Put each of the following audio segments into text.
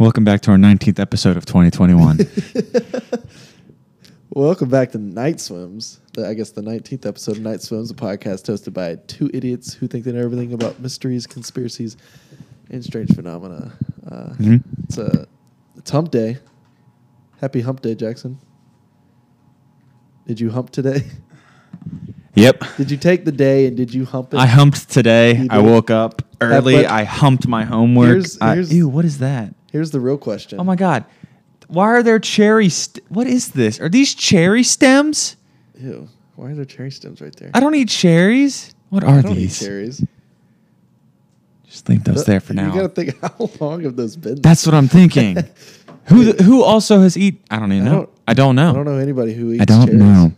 Welcome back to our 19th episode of 2021. Welcome back to Night Swims. The, I guess the 19th episode of Night Swims, a podcast hosted by two idiots who think they know everything about mysteries, conspiracies, and strange phenomena. Uh, Mhm. It's a it's Hump Day. Happy Hump Day, Jackson. Did you hump today? yep. did you take the day and did you hump it? I humped today. You I did? woke up early. but- I humped my homework. Here's- I- here's- ew, what is that? Here's the real question. Oh my god. Why are there cherry st- What is this? Are these cherry stems? Ew. Why are there cherry stems right there? I don't eat cherries. What are I don't these? eat cherries. Just leave those there for now. You gotta think how long have those been? That's what I'm thinking. who th- who also has eat? I don't even I know. don't- I don't know. I don't know anybody who eats I don't cherries. know.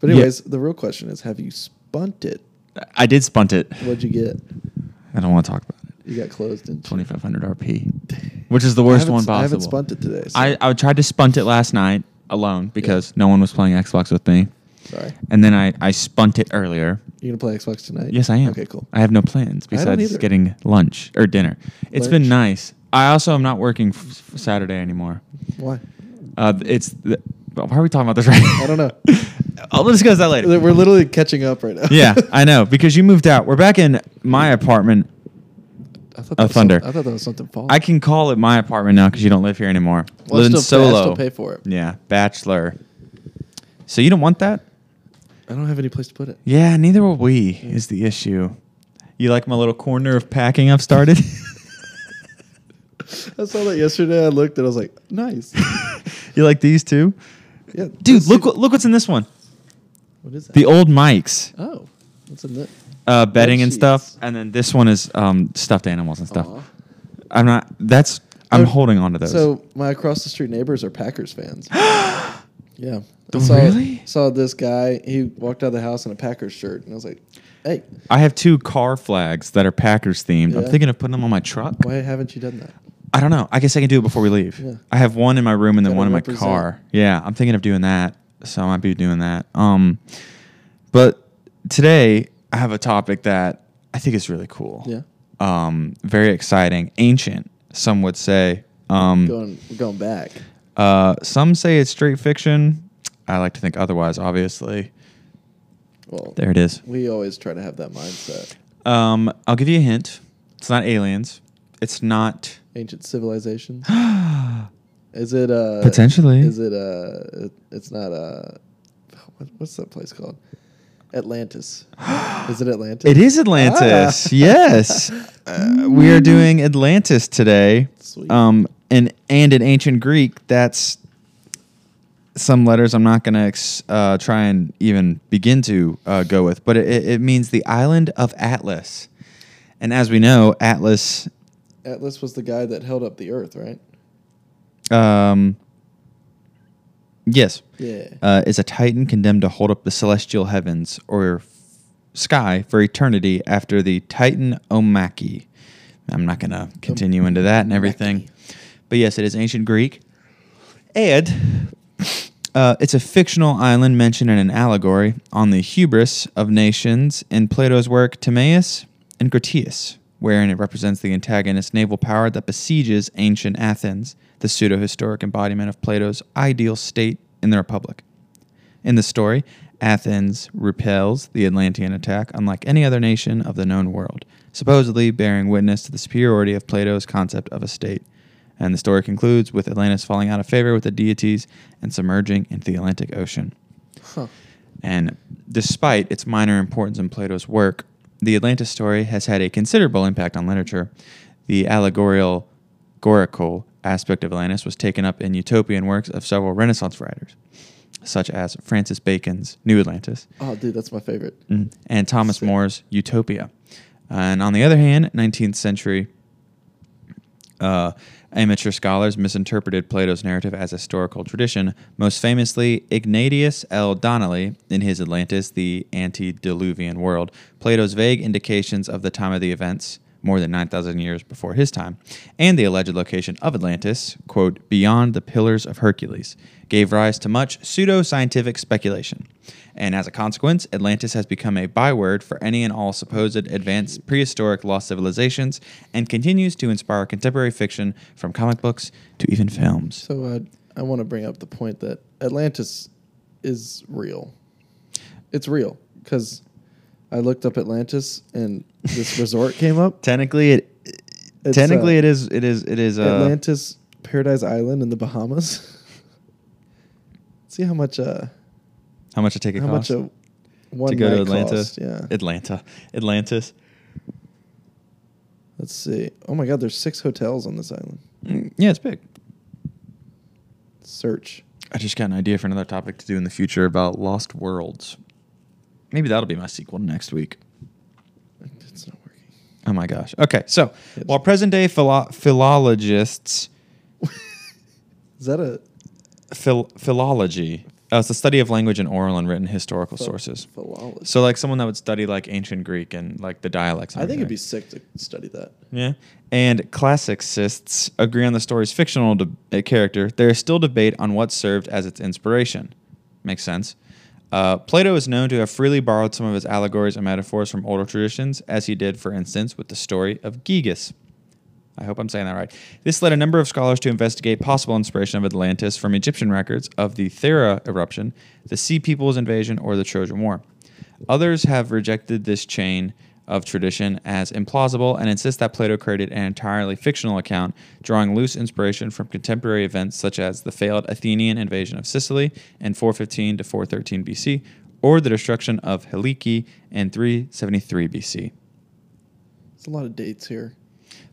But Yeah. anyways, the real question is: Have you spunt it? I did spunt it. What'd you get? I don't want to talk about it. You got closed in 2500 RP, which is the worst one haven't- I haven't possible. spunt it today. So I, I tried to spunt it last night alone because no one was playing Xbox with me. sorry. And then I, I spunt it earlier. You're gonna play Xbox tonight? Yes, I am. Okay, cool. I have no plans besides either. getting lunch or dinner. It's been nice. I also am not working f- f- Saturday anymore. Why? Uh, it's the, why are we talking about this right? I don't know. I'll discuss that later. We're literally catching up right now. yeah, I know because you moved out. We're back in my apartment. Thought that was Thunder. some- I thought that was something false. I can call it my apartment now because you don't live here anymore. Well, I Living still pay- I solo. still pay for it. Yeah, bachelor. So you don't want that? I don't have any place to put it. Yeah, neither will we. Is the issue. You like my little corner of packing I've started? I saw that yesterday. I looked and I was like, nice. you like these too? Yeah, Dude, look what look what's in this one. What is that? The old mics, oh, what's in that? Uh, bedding and sheets. stuff, and then this one is um, stuffed animals and stuff. Aw. I'm not. That's. I'm Oh, holding on to those. So my across the street neighbors are Packers fans. yeah. I saw, Really? Saw this guy. He walked out of the house in a Packers shirt, and I was like, "Hey, I have two car flags that are Packers themed. I'm Yeah. thinking of putting them on my truck. why haven't you done that?" I don't know. I guess I can do it before we leave. Yeah. I have one in my room and then Gotta one in my represent. car. Yeah, I'm thinking of doing that. So I might be doing that. Um, but today I have a topic that I think is really cool. Yeah. Um, very exciting, ancient. Some would say. Um, Going, we're going back. uh, some say it's straight fiction. I like to think otherwise. Obviously, Well, there it is. we always try to have that mindset. Um, I'll give you a hint. It's not aliens. It's not. Ancient civilizations. Is it uh Potentially. Is it uh? it- It's not uh. what- What's that place called? Atlantis. is it Atlantis? It is Atlantis. Ah. yes. Uh, we are doing Atlantis today. Sweet. Um, and and in ancient Greek, that's some letters I'm not going to ex- uh, try and even begin to uh, go with, but it, it it means the island of Atlas. And as we know, Atlas Atlas was the guy that held up the Earth, right? um, yes, Yeah. uh, is a titan condemned to hold up the celestial heavens or f- sky for eternity after the titan Omaki. I'm not going to continue into that and everything. But yes, it is ancient Greek. And uh, it's a fictional island mentioned in an allegory on the hubris of nations in Plato's work Timaeus and Critias, wherein it represents the antagonist naval power that besieges ancient Athens, the pseudo historic embodiment of Plato's ideal state in the Republic. In the story, Athens repels the Atlantean attack unlike any other nation of the known world, supposedly bearing witness to the superiority of Plato's concept of a state. And the story concludes with Atlantis falling out of favor with the deities and submerging into the Atlantic Ocean. Huh. And despite its minor importance in Plato's work, the Atlantis story has had a considerable impact on literature. The allegorical gorical aspect of Atlantis was taken up in utopian works of several Renaissance writers, such as Francis Bacon's New Atlantis Oh, dude, that's my favorite. mm, and Thomas Sick. More's Utopia. And on the other hand, 19th century uh, amateur scholars misinterpreted Plato's narrative as historical tradition, most famously Ignatius L. Donnelly in his Atlantis, the Antediluvian World. Plato's vague indications of the time of the events more than 9,000 years before his time, and the alleged location of Atlantis, quote, beyond the Pillars of Hercules, gave rise to much pseudo scientific speculation. And as a consequence, Atlantis has become a byword for any and all supposed advanced prehistoric lost civilizations and continues to inspire contemporary fiction from comic books to even films. So uh, I want to bring up the point that Atlantis is real. It's real because I looked up Atlantis and this resort came up. Technically, it It's, technically uh, it is it is it is uh, Atlantis Paradise Island in the Bahamas. See how much uh how much a ticket how costs much a one to go to night Atlanta. cost, Yeah. Atlanta, Atlantis. Let's see. Oh my God, there's six hotels on this island. Mm, Yeah, it's big. Search. I just got an idea for another topic to do in the future about lost worlds. Maybe that'll be my sequel next week. It's not working. Oh my gosh. Okay, so Yes. while present day philo- philologists, Is that a phil- philology, uh, it's the study of language and oral and written historical Phil- sources. philologist? So, like someone that would study like ancient Greek and like the dialects. I think it'd be sick to study that. Yeah. And classicists agree on the story's fictional de- character. There is still debate on what served as its inspiration. Makes sense. Uh, Plato is known to have freely borrowed some of his allegories and metaphors from older traditions, as he did, for instance, with the story of Gyges. I hope I'm saying that right. This led a number of scholars to investigate possible inspiration of Atlantis from Egyptian records of the Thera eruption, the Sea People's invasion, or the Trojan War. Others have rejected this chain of tradition as implausible and insist that Plato created an entirely fictional account, drawing loose inspiration from contemporary events such as the failed Athenian invasion of Sicily in 415 to 413 BC, or the destruction of Helike in 373 BC. There's a lot of dates here.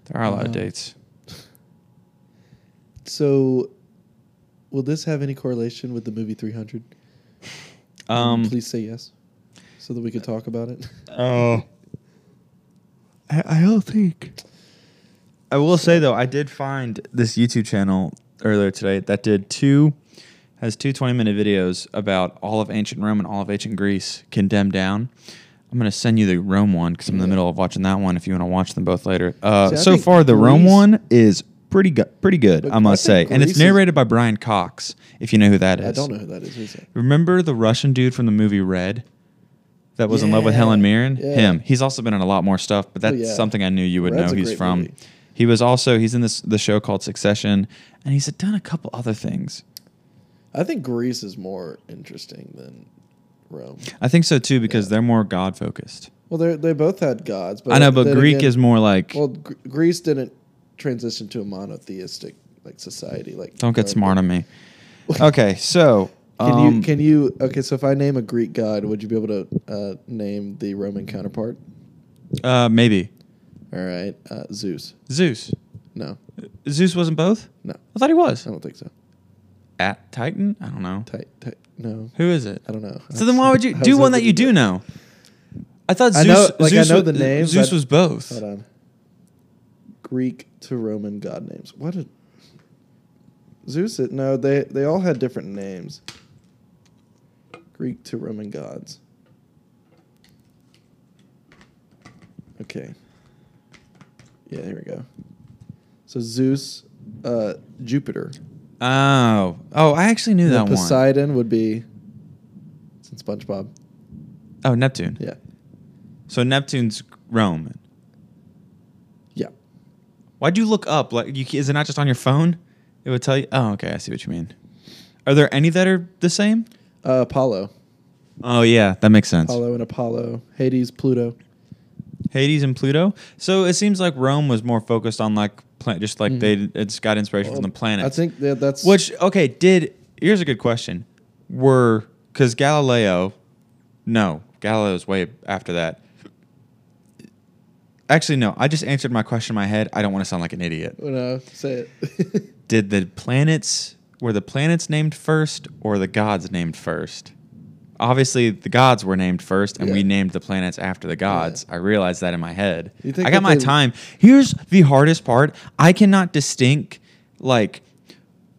There are a lot of Uh, dates. So, will this have any correlation with the movie 300? Um, Please say yes, so that we could talk about it. Oh. I, I don't think. I will say though, I did find this YouTube channel earlier today that did two has two 20 minute videos about all of ancient Rome and all of ancient Greece condemned down. I'm gonna send you the Rome one because I'm in the middle of watching that one. If you want to watch them both later. Uh, See, I so think far, the Rome Greece- one is pretty good. Pretty good, But I must I say, think and it's is- narrated by Brian Cox. If you know who that is, I don't know who that is. Who's that? Remember the Russian dude from the movie Red that was in love with Helen Mirren? yeah. Him. He's also been in a lot more stuff, but Oh, that's yeah. something I knew you would Red's know he's from. movie. He was also he's in this the show called Succession, and he's done a couple other things. I think Greece is more interesting than Rome. I think so too because Yeah. they're more God focused. Well, they they both had gods, but I know, but Greek again- is more like well, Gr- Greece didn't transition to a monotheistic like society. Like don't get smart on me. Okay, so Can um, you can you okay? So if I name a Greek god, would you be able to uh, name the Roman counterpart? uh, maybe All right, uh, Zeus. Zeus. No, Zeus wasn't both. no, I thought he was I don't think so. at Titan. I don't know. Tight, tight. No, Who is it? I don't know. So then why would you do one that you do know? I thought Zeus. I know- like, I know was, the names, Zeus was both. Hold on. Greek to Roman god names. What did Zeus? It no, they they all had different names. Greek to Roman gods. Okay. Yeah, here we go. So Zeus, uh, Jupiter. Oh, oh, I actually knew that then one. Poseidon would be. It's in SpongeBob. Oh, Neptune. Yeah. So Neptune's Roman. Yeah. Why'd you look up? Like, you, is it not just on your phone? It would tell you. Oh, okay, I see what you mean. Are there any that are the same? Uh, Apollo. Oh yeah, that makes sense. Apollo and Apollo. Hades, Pluto. Hades and Pluto. So it seems like Rome was more focused on like plan- just like they it's got inspiration from the planets. Mm-hmm. I think that that's Which okay, did here's a good question. Were because Galileo, no, Galileo's way after that. Actually, no. I just answered my question in my head. I don't want to sound like an idiot. No, say it. Did the planets were the planets named first or the gods named first? Obviously, the gods were named first, and we named the planets after the gods. I realized that in my head. You think I got my they- time. Here's the hardest part: I cannot distinct like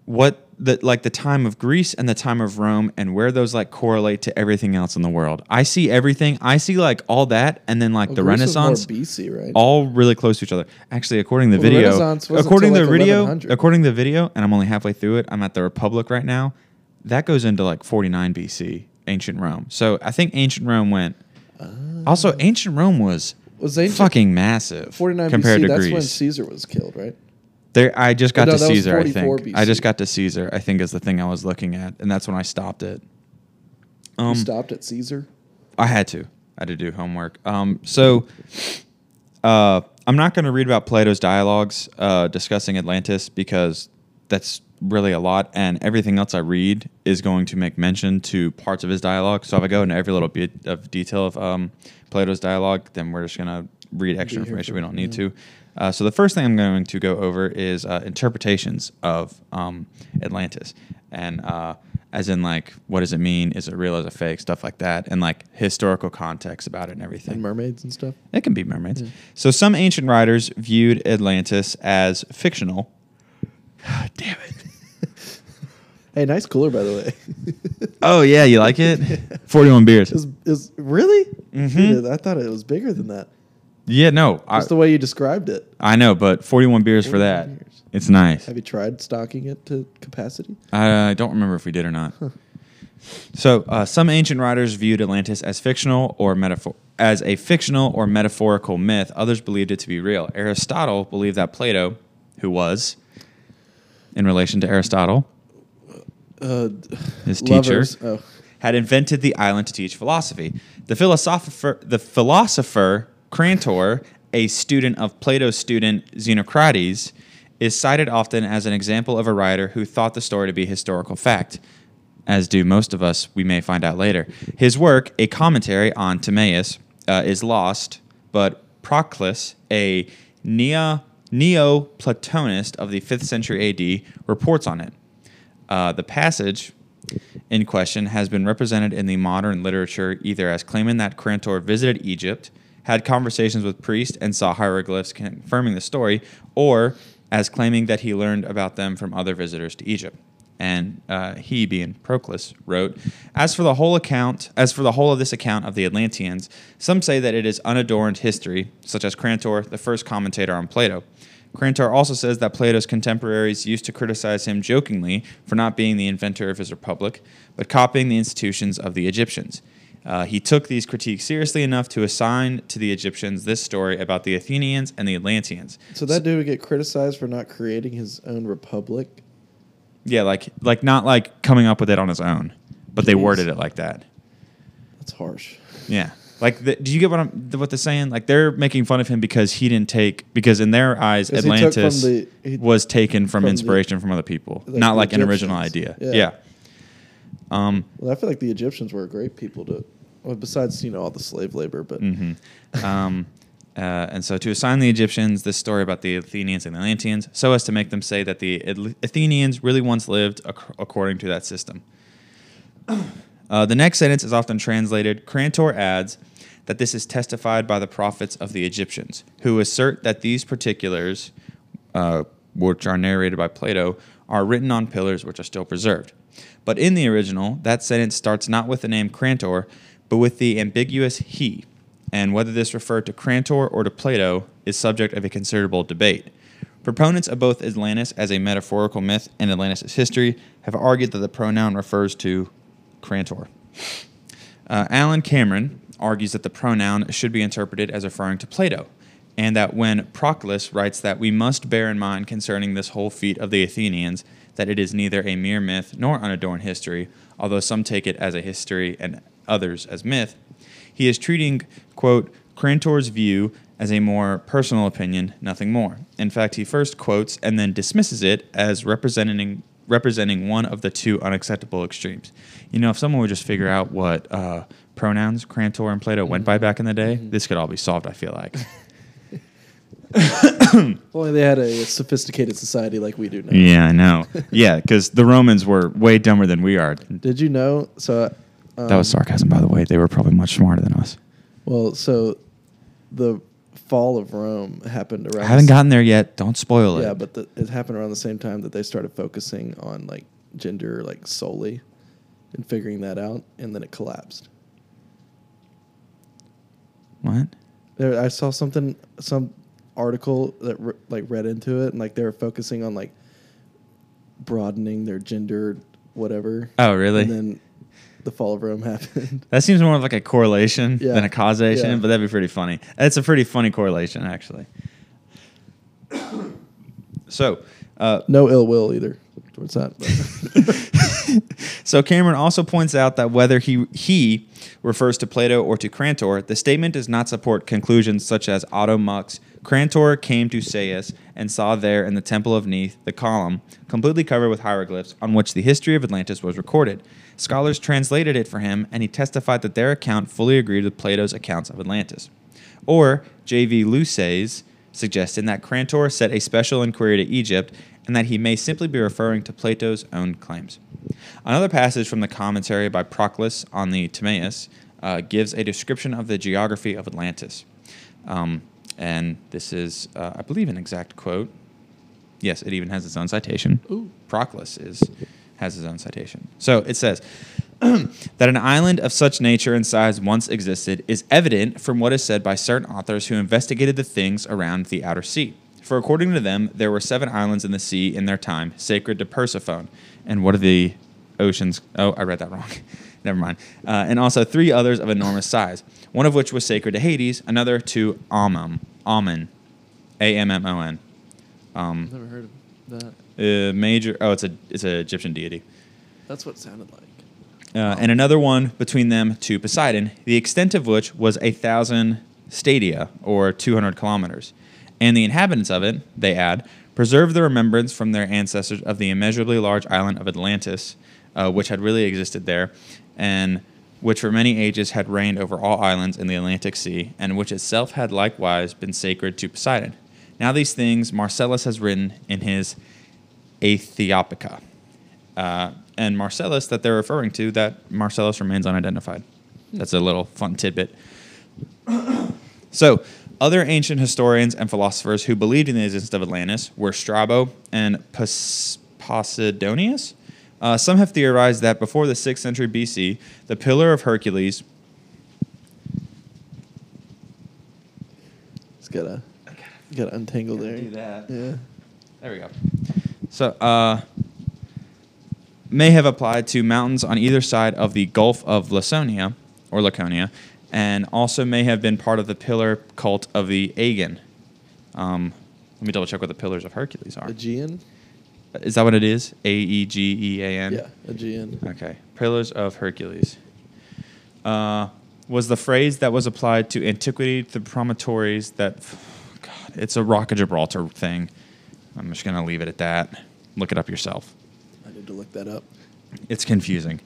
what the like the time of Greece and the time of Rome and where those like correlate to everything else in the world. I see everything. I see like all that and then like Well, the Greece Renaissance BC, right? all really close to each other. Actually, according to the Well, video, according to the like, video, according to the video, and I'm only halfway through it. I'm at the Republic right now. That goes into like 49 BC, ancient Rome. So I think ancient Rome went. Ah. also, ancient Rome was was ancient fucking massive 49 compared BC, to that's Greece. when Caesar was killed, right? There, I just got no, to Caesar. I 44 think I just got to Caesar. I think is the thing I was looking at, and that's when I stopped it. you Um, stopped at Caesar. I had to. I had to do homework. Um, so uh, I'm not going to read about Plato's dialogues uh, discussing Atlantis because that's really a lot, and everything else I read is going to make mention to parts of his dialogue. So if I go into every little bit of detail of um, Plato's dialogue, then we're just going to read extra information for- we don't need yeah. to. Uh, so the first thing I'm going to go over is uh, interpretations of um, Atlantis, and uh, as in like what does it mean? Is it real? Is it fake? Stuff like that, and like historical context about it and everything. And mermaids and stuff. It can be mermaids. Yeah. So some ancient writers viewed Atlantis as fictional. Damn it. Hey, nice cooler, by the way. Oh yeah, you like it? Forty-one beers. Is is really? Mhm. Dude, I thought it was bigger than that. Yeah, no, I, Just the way you described it. I know, but forty-one beers for that. beers. It's nice. Have you tried stocking it to capacity? I don't remember if we did or not. So, uh, some ancient writers viewed Atlantis as fictional or metaphor as a fictional or metaphorical myth. Others believed it to be real. Aristotle believed that Plato, who was, in relation to Aristotle, Uh, His teacher. Oh, had invented the island to teach philosophy. The philosopher, the philosopher Crantor, a student of Plato's student Xenocrates, is cited often as an example of a writer who thought the story to be historical fact, as do most of us. We may find out later. His work, a commentary on Timaeus, uh, is lost, but Proclus, a neo Neoplatonist of the 5th century AD, reports on it. Uh, the passage in question has been represented in the modern literature either as claiming that Crantor visited Egypt, had conversations with priests, and saw hieroglyphs confirming the story, or as claiming that he learned about them from other visitors to Egypt. And uh, he, being Proclus, wrote, "As for the whole account, as for the whole of this account of the Atlanteans, some say that it is unadorned history, such as Crantor, the first commentator on Plato. Crantor also says that Plato's contemporaries used to criticize him jokingly for not being the inventor of his republic, but copying the institutions of the Egyptians. Uh, he took these critiques seriously enough to assign to the Egyptians this story about the Athenians and the Atlanteans. so that dude would get criticized for not creating his own republic. Yeah, like like not like coming up with it on his own, but they worded it like that. That's harsh. Yeah. Like, the, do you get what I'm what they're saying? Like, they're making fun of him because he didn't take because in their eyes, Atlantis the- he- was taken from, from the- inspiration from other people, like not the like an original idea. Yeah. Yeah. Um. Well, I feel like the Egyptians were great people to, well, besides you know all the slave labor, but mhm. um. Uh, and so to assign the Egyptians this story about the Athenians and the Atlanteans, so as to make them say that the Athenians really once lived ac- according to that system. Uh, the next sentence is often translated. Crantor adds that this is testified by the prophets of the Egyptians, who assert that these particulars, uh, which are narrated by Plato, are written on pillars which are still preserved. But in the original, that sentence starts not with the name Crantor, but with the ambiguous he. And whether this referred to Crantor or to Plato is subject of a considerable debate. Proponents of both Atlantis as a metaphorical myth and Atlantis history have argued that the pronoun refers to Crantor. Uh, Alan Cameron argues that the pronoun should be interpreted as referring to Plato, and that when Proclus writes that we must bear in mind concerning this whole feat of the Athenians that it is neither a mere myth nor unadorned history, although some take it as a history and others as myth, he is treating, quote, Crantor's view as a more personal opinion, nothing more. In fact, he first quotes and then dismisses it as representing representing one of the two unacceptable extremes. You know, if someone would just figure out what uh, pronouns Crantor and Plato went by back in the day, this could all be solved. I feel like. if only they had a sophisticated society like we do now. yeah, I know. Yeah, because the Romans were way dumber than we are. Did you know? So um, That was sarcasm, by the way. They were probably much smarter than us. Well, so the fall of Rome happened around. I haven't the gotten there yet. Don't spoil it. Yeah, but the, it happened around the same time that they started focusing on like gender like solely, and figuring that out, and then it collapsed. What? There, I saw something, some article that re- like read into it, and like they were focusing on like broadening their gender, whatever. Oh, really? And then the fall of Rome happened. That seems more of like a correlation Yeah. than a causation, Yeah. but that'd be pretty funny. It's a pretty funny correlation, actually. so, uh, no ill will either towards that. so Cameron also points out that whether he he refers to Plato or to Crantor, the statement does not support conclusions such as Otto Muck's Crantor came to Sais and saw there in the temple of Neith the column completely covered with hieroglyphs on which the history of Atlantis was recorded. Scholars translated it for him, and he testified that their account fully agreed with Plato's accounts of Atlantis. Or J.V. Luces suggested that Crantor set a special inquiry to Egypt and that he may simply be referring to Plato's own claims. Another passage from the commentary by Proclus on the Timaeus uh, gives a description of the geography of Atlantis. Um, and this is, uh, I believe, an exact quote. Yes, it even has its own citation. Ooh. Proclus is has his own citation. So it says that an island of such nature and size once existed is evident from what is said by certain authors who investigated the things around the outer sea. For according to them, there were seven islands in the sea in their time, sacred to Persephone. And what are the oceans? Oh, I read that wrong. Never mind. Uh, and also three others of enormous size, one of which was sacred to Hades, another to Ammon, Ammon, A M M O N. Um, Never heard of that. uh, major. Oh, it's a it's an Egyptian deity. That's what it sounded like. Uh, and another one between them to Poseidon, the extent of which was a thousand stadia or 200 kilometers. And the inhabitants of it, they add, preserved the remembrance from their ancestors of the immeasurably large island of Atlantis, uh, which had really existed there, and which for many ages had reigned over all islands in the Atlantic Sea, and which itself had likewise been sacred to Poseidon. Now these things Marcellus has written in his Aethiopica. Uh, and Marcellus that they're referring to, that Marcellus remains unidentified. That's a little fun tidbit. so, other ancient historians and philosophers who believed in the existence of Atlantis were Strabo and Pos- Posidonius. Uh, some have theorized that before the 6th century BC, the Pillar of Hercules. It's gotta, gotta untangle Gotta there. do that. Yeah. There we go. So, uh, may have applied to mountains on either side of the Gulf of Laconia or Laconia, and also may have been part of the pillar cult of the Aegean. Um, let me double check what the pillars of Hercules are. Aegean. Is that what it is? A E G E A N. Yeah, Aegean. Okay. Pillars of Hercules. Uh, was the phrase that was applied to antiquity, the promontories that. God, it's a Rock of Gibraltar thing. I'm just going to leave it at that. Look it up yourself. I need to look that up. It's confusing.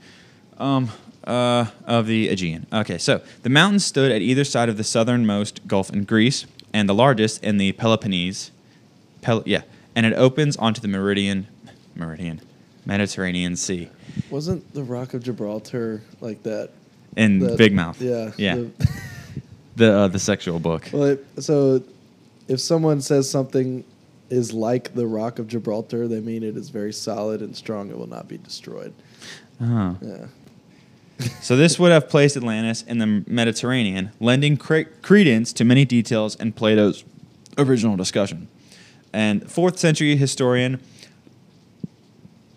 Um, uh, of the Aegean. Okay, so the mountains stood at either side of the southernmost gulf in Greece, and the largest in the Peloponnese. Pel- yeah, and it opens onto the Meridian, Meridian, Mediterranean Sea Wasn't the Rock of Gibraltar like that? in the- Big Mouth. Yeah. yeah. the- The uh, the sexual book. well, it, so if someone says something is like the Rock of Gibraltar, they mean it is very solid and strong. It will not be destroyed. Oh. Yeah. So this would have placed Atlantis in the Mediterranean, lending cre- credence to many details in Plato's original discussion. And fourth century historian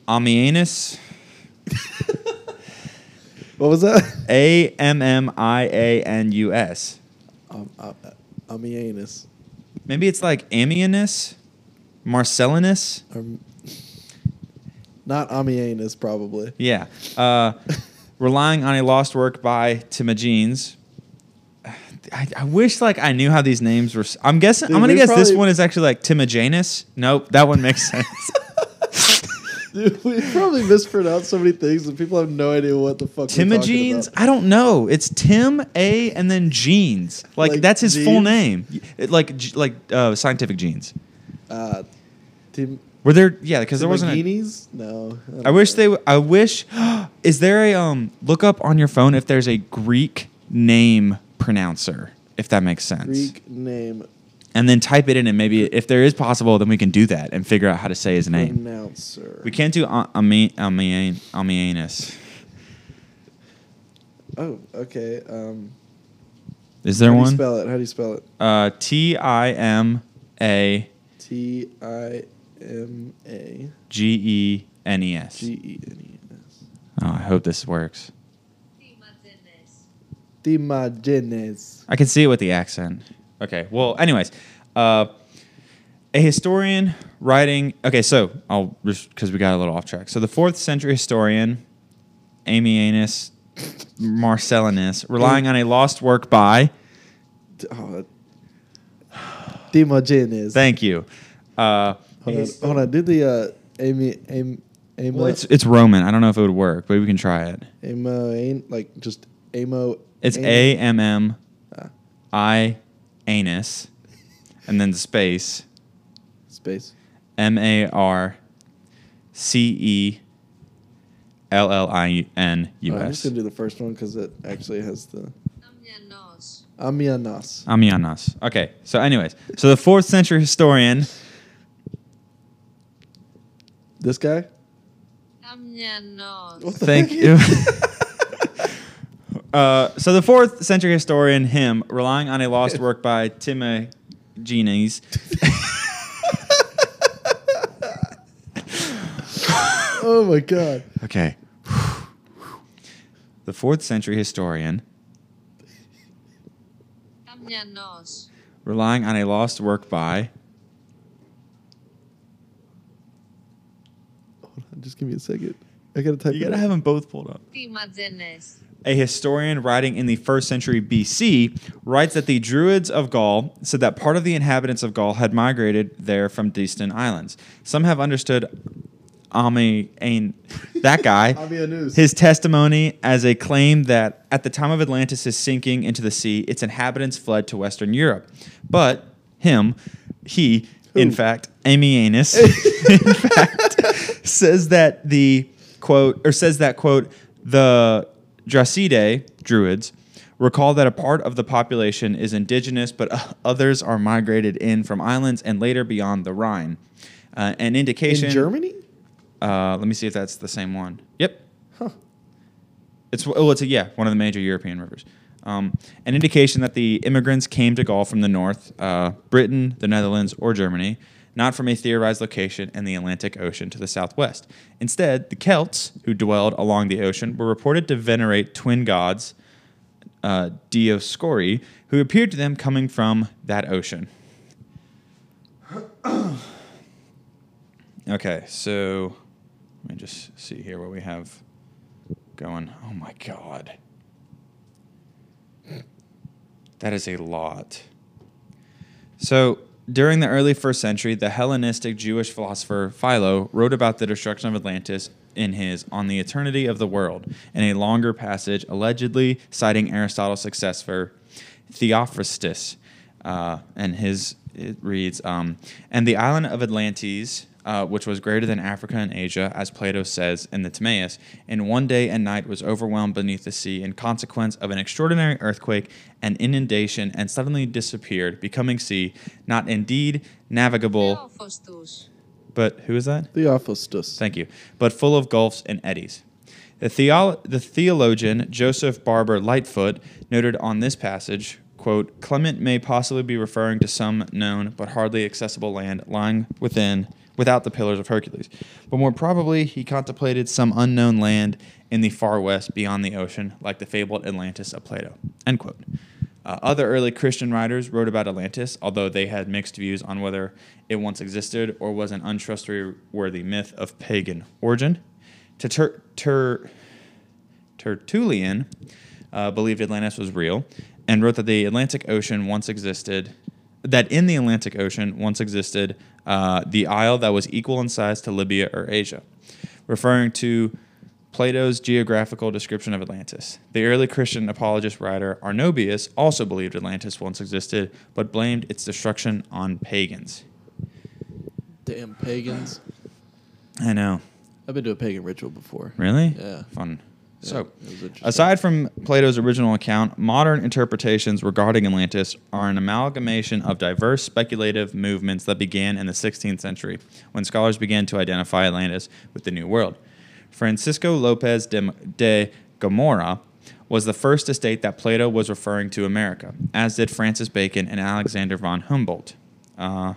Ammianus, What was that? A M M I A N U S. Um, uh, Ammianus. Maybe it's like Ammianus, Marcellinus. Or, not Ammianus, probably. Yeah. Uh, relying on a lost work by Timagenes. I, I wish like I knew how these names were. s- I'm guessing. Dude, I'm gonna guess this one is actually like Timajanus. Nope, that one makes sense. Dude, we probably mispronounced so many things and people have no idea what the fuck we're talking Timagenes. about. I don't know. It's Tim A and then Genes. Like, Like that's his full name. It- like like uh, scientific genes. Uh, Tim, Were there? Yeah, because there wasn't. Timogenes? No. don't I wish know. they. w- I wish. Is there a um? Look up on your phone if there's a Greek name pronouncer. If that makes sense. Greek name and then type it in, and maybe if there is possible, then we can do that and figure out how to say his name. Pronouncer. We can't do Am- Ami- Ami- Amianus. Oh, okay. Um, Is there how do you one? spell it? How do you spell it? Uh, T I M A T I M A G E N E S. G E N E S. Oh, I hope this works. Dimogenes. I can see it with the accent. Okay. Well, anyways, uh, a historian writing. Okay, so I'll just because we got a little off track. So the fourth century historian, Ammianus Marcellinus, relying on a lost work by. Oh, Dimogenes. Thank you. Uh, Hold on, hold on. Did the uh, Amy, Amy, Amo, well, it's it's Roman. I don't know if it would work, but we can try it. Amo, ain't like just Amo. It's Amo- A M M Ah, anus, and then space space. M A R C E L L I N U Oh, I'm just S. gonna do the first one because it actually has the Amnianos. Amianos. Ammianos. Okay, so anyways, so the fourth century historian. This guy. Amnianos. What the Thank heck? you. uh, so the fourth century historian, him, relying on a lost work by Timagenes. oh my god. Okay. The fourth century historian, relying on a lost work by. Hold on, just give me a second. I gotta type. You it gotta out. have them both pulled up. Timagenes. A historian writing in the first century BC writes that the Druids of Gaul said that part of the inhabitants of Gaul had migrated there from distant islands. Some have understood Ami Ain, that guy, his testimony as a claim that at the time of Atlantis' sinking into the sea, its inhabitants fled to Western Europe. But him, he, in Who? fact, Ammianus, in fact, says that the quote, or says that quote, the Drasidae, Druids, recall that a part of the population is indigenous, but others are migrated in from islands and later beyond the Rhine. Uh, an indication in Germany. uh, let me see if that's the same one. Yep. Huh. It's oh, it's a yeah, one of the major European rivers. Um, an indication that the immigrants came to Gaul from the north, uh, Britain, the Netherlands, or Germany, not from a theorized location in the Atlantic Ocean to the southwest. Instead, the Celts, who dwelled along the ocean, were reported to venerate twin gods, uh, Dioscuri, who appeared to them coming from that ocean. Okay, so let me just see here what we have going. Oh my god. That is a lot. So, during the early first century, the Hellenistic Jewish philosopher Philo wrote about the destruction of Atlantis in his On the Eternity of the World, in a longer passage allegedly citing Aristotle's successor Theophrastus. Uh, and his it reads, um, and the island of Atlantis, uh, which was greater than Africa and Asia, as Plato says in the Timaeus, in one day and night was overwhelmed beneath the sea in consequence of an extraordinary earthquake and inundation, and suddenly disappeared, becoming sea, not indeed navigable, Theophostus. but who is that? Theophistus. Thank you. But full of gulfs and eddies. The, theolo- the theologian Joseph Barber Lightfoot noted on this passage, quote, Clement may possibly be referring to some known but hardly accessible land lying within without the pillars of Hercules. But more probably he contemplated some unknown land in the far west beyond the ocean, like the fabled Atlantis of Plato. End quote. Uh, other early Christian writers wrote about Atlantis, although they had mixed views on whether it once existed or was an untrustworthy myth of pagan origin. To Ter- Tertullian uh, believed Atlantis was real and wrote that the Atlantic Ocean once existed, that in the Atlantic Ocean once existed uh, the isle that was equal in size to Libya or Asia, referring to Plato's geographical description of Atlantis. The early Christian apologist writer Arnobius also believed Atlantis once existed, but blamed its destruction on pagans. Damn pagans. I know. I've been to a pagan ritual before. Really? Yeah. Fun. So, it was interesting. aside from Plato's original account, modern interpretations regarding Atlantis are an amalgamation of diverse speculative movements that began in the 16th century, when scholars began to identify Atlantis with the New World. Francisco Lopez de, de was the first to state that Plato was referring to America, as did Francis Bacon and Alexander von Humboldt. Uh,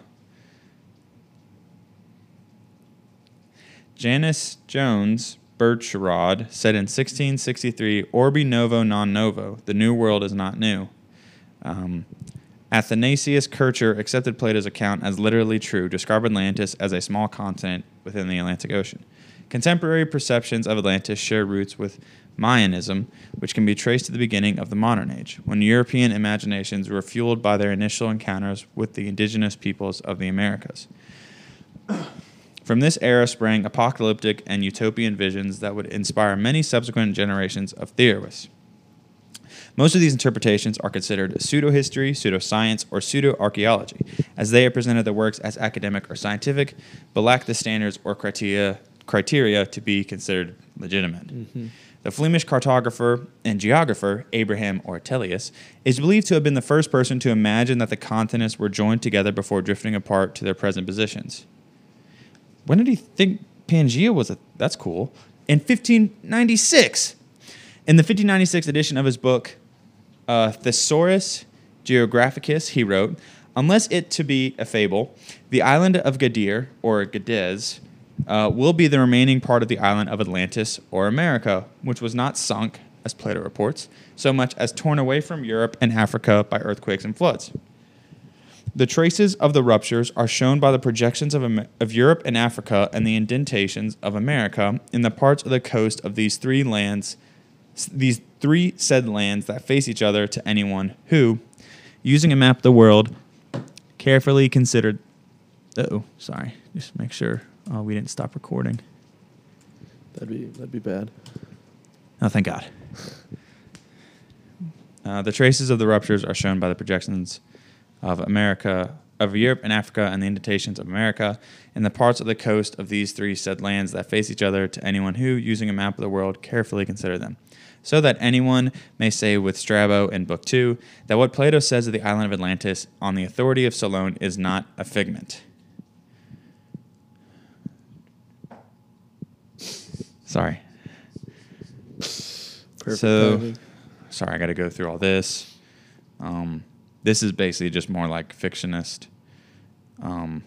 Janus Jones Bircherod said in 1663, Orbi novo non novo, the new world is not new. Um, Athanasius Kircher accepted Plato's account as literally true, describing Atlantis as a small continent within the Atlantic Ocean. Contemporary perceptions of Atlantis share roots with Mayanism, which can be traced to the beginning of the modern age, when European imaginations were fueled by their initial encounters with the indigenous peoples of the Americas. From this era sprang apocalyptic and utopian visions that would inspire many subsequent generations of theorists. Most of these interpretations are considered pseudohistory, pseudoscience, or pseudo-archaeology, as they have presented their works as academic or scientific, but lack the standards or criteria, criteria to be considered legitimate. Mm-hmm. The Flemish cartographer and geographer Abraham Ortelius is believed to have been the first person to imagine that the continents were joined together before drifting apart to their present positions. When did he think Pangea was a? That's cool. In 1596. In the 1596 edition of his book, uh, Thesaurus Geographicus, he wrote, Unless it to be a fable, the island of Gadir, or Gades, uh, will be the remaining part of the island of Atlantis, or America, which was not sunk, as Plato reports, so much as torn away from Europe and Africa by earthquakes and floods. The traces of the ruptures are shown by the projections of, of Europe and Africa and the indentations of America in the parts of the coast of these three lands, these three said lands that face each other to anyone who, using a map of the world, carefully considered. Oh, sorry. Just make sure uh, we didn't stop recording. That'd be that'd be bad. Oh, thank God. Uh, the traces of the ruptures are shown by the projections of America, of Europe and Africa, and the indentations of America in the parts of the coast of these three said lands that face each other to anyone who, using a map of the world, carefully consider them. So that anyone may say with Strabo in Book 2 that what Plato says of the island of Atlantis on the authority of Solon is not a figment. Sorry. Perfect So- timing. sorry, I got to go through all this. Um, this is basically just more like fictionist. Um,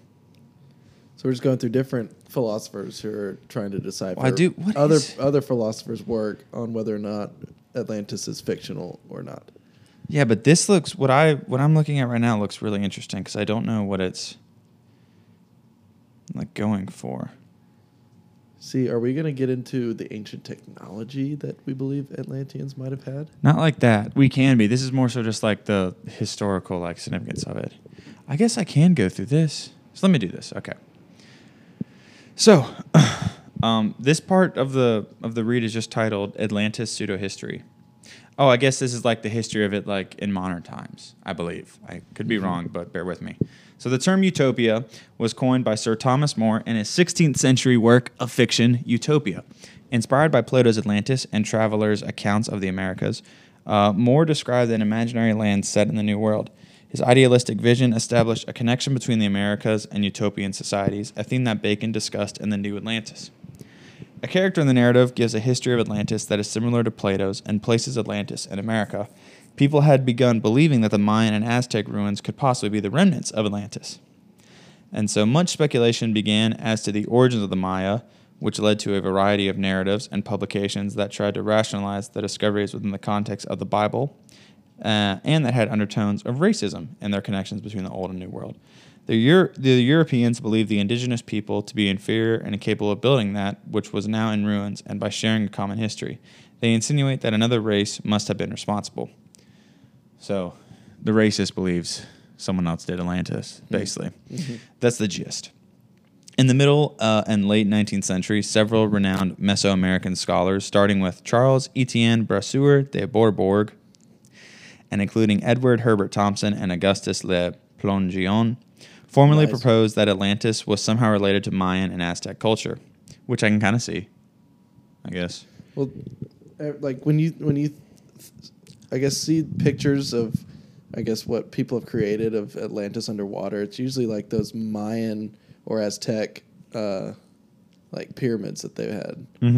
So we're just going through different philosophers who are trying to decipher Well, I do- what other is- other philosophers' work on whether or not Atlantis is fictional or not. yeah, but this looks what I what I'm looking at right now looks really interesting because I don't know what it's like going for. See, are we going to get into the ancient technology that we believe Atlanteans might have had? Not like that. We can be. This is more so just like the historical like significance of it. I guess I can go through this. So let me do this. Okay. So, um, this part of the of the read is just titled Atlantis pseudo history. Oh, I guess this is like the history of it, like in modern times. I believe I could be wrong, but bear with me. So the term utopia was coined by Sir Thomas More in his 16th century work of fiction, Utopia. Inspired by Plato's Atlantis and travelers' accounts of the Americas, uh, More described an imaginary land set in the New World. His idealistic vision established a connection between the Americas and utopian societies, a theme that Bacon discussed in The New Atlantis. A character in the narrative gives a history of Atlantis that is similar to Plato's and places Atlantis in America. People had begun believing that the Mayan and Aztec ruins could possibly be the remnants of Atlantis. And so much speculation began as to the origins of the Maya, which led to a variety of narratives and publications that tried to rationalize the discoveries within the context of the Bible, uh, and that had undertones of racism in their connections between the Old and New World. The, Euro- the Europeans believed the indigenous people to be inferior and incapable of building that which was now in ruins, and by sharing a common history, they insinuate that another race must have been responsible. So, the racist believes someone else did Atlantis, basically. That's the gist. In the middle uh, and late 19th century, several renowned Mesoamerican scholars, starting with Charles Etienne Brasseur de Bourbourg, and including Edward Herbert Thompson and Augustus Le Plongeon, formally Nice. proposed that Atlantis was somehow related to Mayan and Aztec culture, which I can kind of see, I guess. Well, uh, like when you when you, I guess see pictures of, I guess what people have created of Atlantis underwater. It's usually like those Mayan or Aztec, uh, like pyramids that they had, Mm-hmm.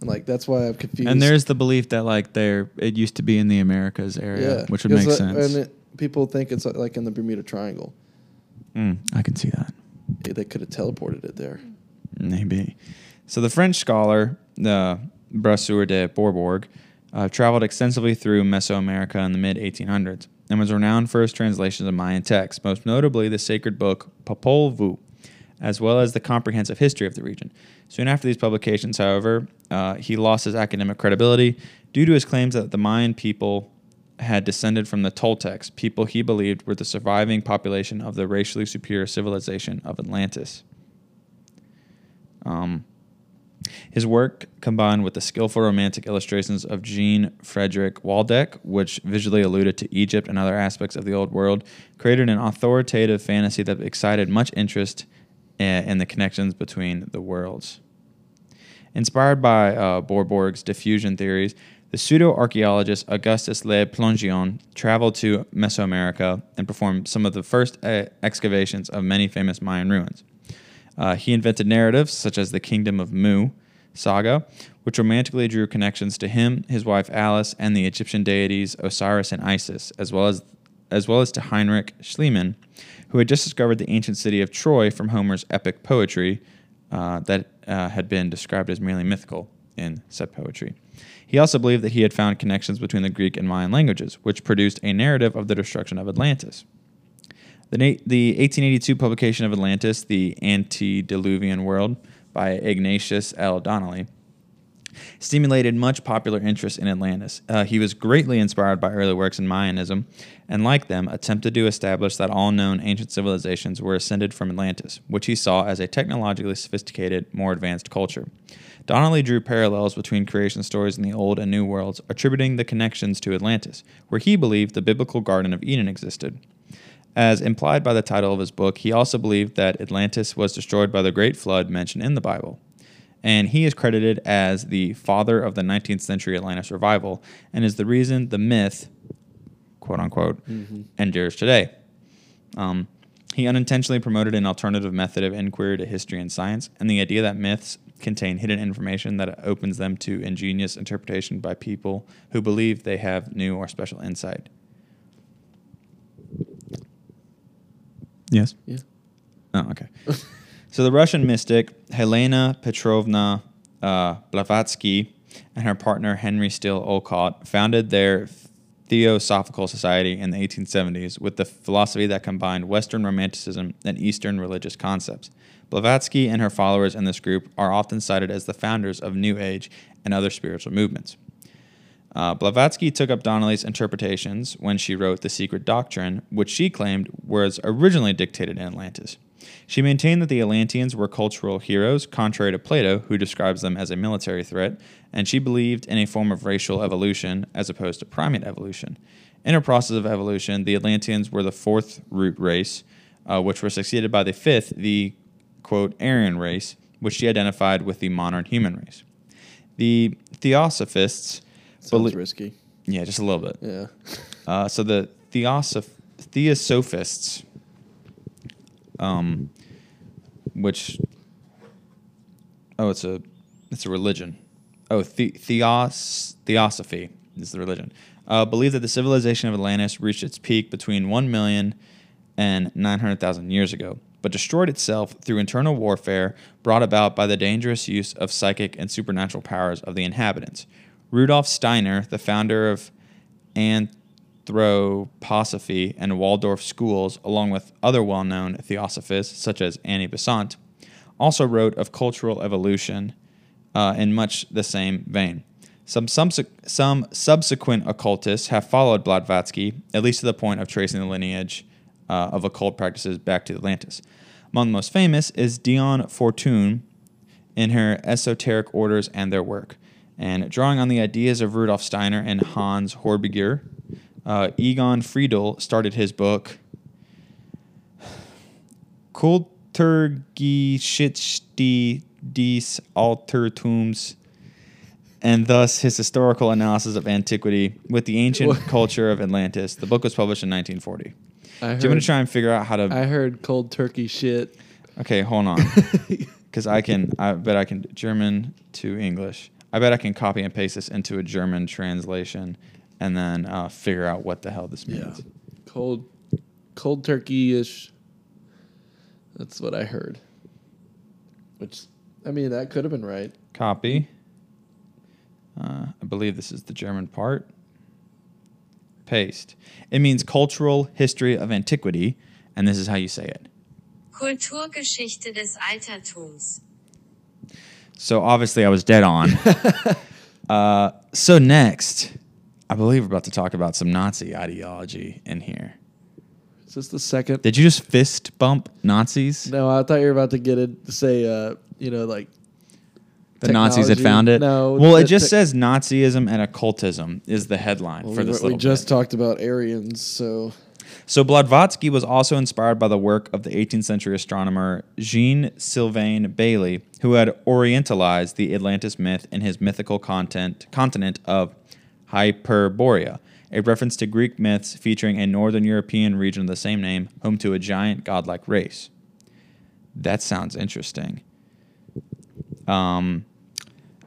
and like that's why I'm confused. And there's the belief that like there it used to be in the Americas area, which would make uh, sense. And it, people think it's like- like in the Bermuda Triangle. Mm, I can see that. Yeah, They could have teleported it there. Maybe. So the French scholar, the Brasseur de Bourbourg, uh, traveled extensively through Mesoamerica in the mid 1800s and was renowned for his translations of Mayan texts, most notably the sacred book Popol Vuh, as well as the comprehensive history of the region. Soon after these publications, however, uh, he lost his academic credibility due to his claims that the Mayan people had descended from the Toltecs, people he believed were the surviving population of the racially superior civilization of Atlantis. Um, his work, combined with the skillful romantic illustrations of Jean Frederick Waldeck, which visually alluded to Egypt and other aspects of the Old World, created an authoritative fantasy that excited much interest in the connections between the worlds. Inspired by uh, Bourbourg's diffusion theories, the pseudo archaeologist Augustus Le Plongeon traveled to Mesoamerica and performed some of the first uh, excavations of many famous Mayan ruins. Uh, he invented narratives such as the Kingdom of Mu saga, which romantically drew connections to him, his wife Alice, and the Egyptian deities Osiris and Isis, as well as as well as to Heinrich Schliemann, who had just discovered the ancient city of Troy from Homer's epic poetry uh, that uh, had been described as merely mythical in said poetry. He also believed that he had found connections between the Greek and Mayan languages, which produced a narrative of the destruction of Atlantis. The, na- the 1882 publication of Atlantis, The Antediluvian World, by Ignatius L. Donnelly, stimulated much popular interest in Atlantis. Uh, he was greatly inspired by early works in Mayanism, and like them, attempted to establish that all known ancient civilizations were ascended from Atlantis, which he saw as a technologically sophisticated, more advanced culture. Donnelly drew parallels between creation stories in the Old and New Worlds, attributing the connections to Atlantis, where he believed the biblical Garden of Eden existed. As implied by the title of his book, he also believed that Atlantis was destroyed by the Great Flood mentioned in the Bible. And he is credited as the father of the 19th century Atlantis revival and is the reason the myth, quote unquote, endures today. Um, he unintentionally promoted an alternative method of inquiry to history and science, and the idea that myths contain hidden information that opens them to ingenious interpretation by people who believe they have new or special insight. Yes. Yeah. Oh, okay. so the Russian mystic Helena Petrovna uh, Blavatsky and her partner Henry Steel Olcott founded their Theosophical Society in the 1870s with the philosophy that combined Western Romanticism and Eastern religious concepts. Blavatsky and her followers in this group are often cited as the founders of New Age and other spiritual movements. Uh, Blavatsky took up Donnelly's interpretations when she wrote The Secret Doctrine, which she claimed was originally dictated in Atlantis. She maintained that the Atlanteans were cultural heroes, contrary to Plato, who describes them as a military threat, and she believed in a form of racial evolution as opposed to primate evolution. In a process of evolution, the Atlanteans were the fourth root race, uh, which were succeeded by the fifth, the quote Aryan race, which she identified with the modern human race. The Theosophists Sounds risky. yeah, just a little bit. Yeah. Uh, so the Theosoph- Theosophists, um, which oh, it's a it's a religion. Oh, the- Theos Theosophy is the religion. Uh, believe that the civilization of Atlantis reached its peak between one million and nine hundred thousand years ago, but destroyed itself through internal warfare brought about by the dangerous use of psychic and supernatural powers of the inhabitants. Rudolf Steiner, the founder of anthroposophy and Waldorf schools, along with other well known theosophists such as Annie Besant, also wrote of cultural evolution uh, in much the same vein. Some, subse- some subsequent occultists have followed Blavatsky, at least to the point of tracing the lineage uh, of occult practices back to Atlantis. Among the most famous is Dion Fortune in her esoteric orders and their work. And drawing on the ideas of Rudolf Steiner and Hans Horbiger, uh, Egon Friedell started his book Kulturgeschichte des Altertums and thus his historical analysis of antiquity with the ancient culture of Atlantis. The book was published in 1940. I Do you want to try and figure out how to? I heard cold turkey shit. okay, hold on, because I can. I bet I can German to English. I bet I can copy and paste this into a German translation, and then uh, figure out what the hell this means. yeah. means. Cold cold turkey ish. That's what I heard. Which I mean that could have been right. Copy. Uh, I believe this is the German part. Paste. It means cultural history of antiquity, and this is how you say it. Kulturgeschichte des Altertums. So obviously, I was dead on. uh, so next, I believe we're about to talk about some Nazi ideology in here. Is this the second? Did you just fist bump Nazis? no, I thought you were about to get it. To say, uh, you know, like The Nazis had found it. No, Well, it just tech- says Nazism and occultism is the headline Well, for we, this we little. just bit. talked about Aryans, so So Blavatsky was also inspired by the work of the 18th century astronomer Jean Sylvain Bailly, who had orientalized the Atlantis myth in his mythical content, continent of Hyperborea, a reference to Greek myths featuring a northern European region of the same name, home to a giant godlike race. That sounds interesting. Um,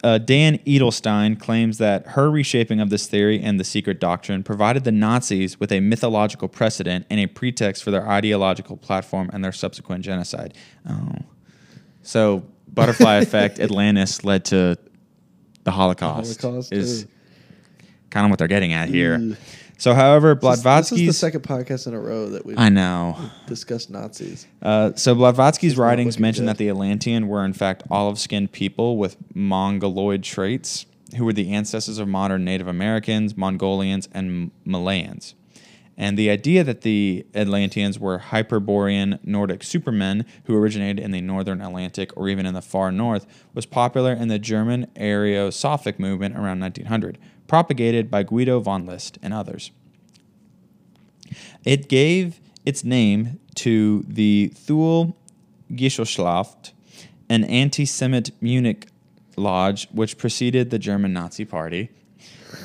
uh, Dan Edelstein claims that her reshaping of this theory and the secret doctrine provided the Nazis with a mythological precedent and a pretext for their ideological platform and their subsequent genocide. Oh. So, butterfly effect, Atlantis led to the Holocaust, Holocaust, is ugh. kind of what they're getting at here. Ugh. So, however, Blavatsky's. This is the second podcast in a row that we've I know. discussed Nazis. Uh, so Blavatsky's writings mention that the Atlantean were in fact olive-skinned people with mongoloid traits, who were the ancestors of modern Native Americans, Mongolians, and Malayans. And the idea that the Atlanteans were Hyperborean Nordic supermen who originated in the northern Atlantic or even in the far north was popular in the German Ariosophic movement around 1900, propagated by Guido von List and others. It gave its name to the Thule Gesellschaft, an anti Semite Munich lodge which preceded the German Nazi Party.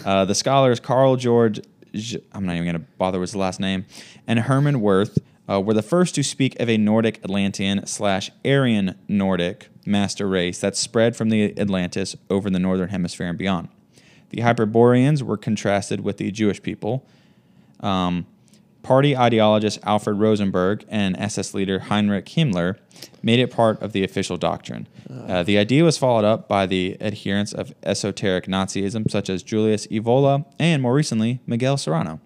Uh, the scholars Carl George, I'm not even going to bother with his last name, and Herman Wirth uh, were the first to speak of a Nordic Atlantean slash Aryan Nordic master race that spread from the Atlantis over the northern hemisphere and beyond. The Hyperboreans were contrasted with the Jewish people. Um, party ideologist Alfred Rosenberg and SS leader Heinrich Himmler made it part of the official doctrine. Uh, the idea was followed up by the adherents of esoteric Nazism, such as Julius Evola and, more recently, Miguel Serrano.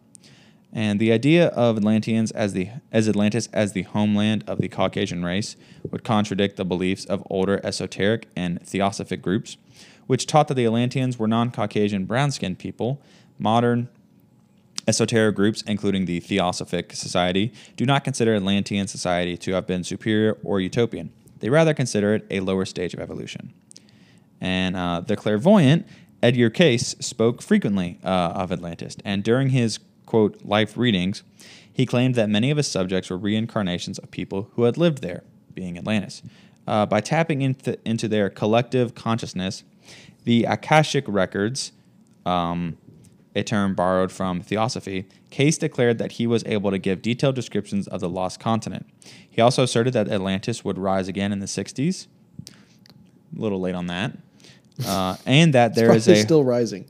And the idea of Atlanteans as the as Atlantis as the homeland of the Caucasian race would contradict the beliefs of older esoteric and theosophic groups, which taught that the Atlanteans were non-Caucasian brown-skinned people. Modern esoteric groups, including the Theosophic Society, do not consider Atlantean society to have been superior or utopian. They rather consider it a lower stage of evolution. And uh, the clairvoyant Edgar Cayce spoke frequently uh, of Atlantis, and during his quote life readings, he claimed that many of his subjects were reincarnations of people who had lived there, being Atlantis. Uh, by tapping into, into their collective consciousness, the Akashic records, um, a term borrowed from theosophy, Cayce declared that he was able to give detailed descriptions of the lost continent. He also asserted that Atlantis would rise again in the 60s. A little late on that. Uh, and that there is a still rising.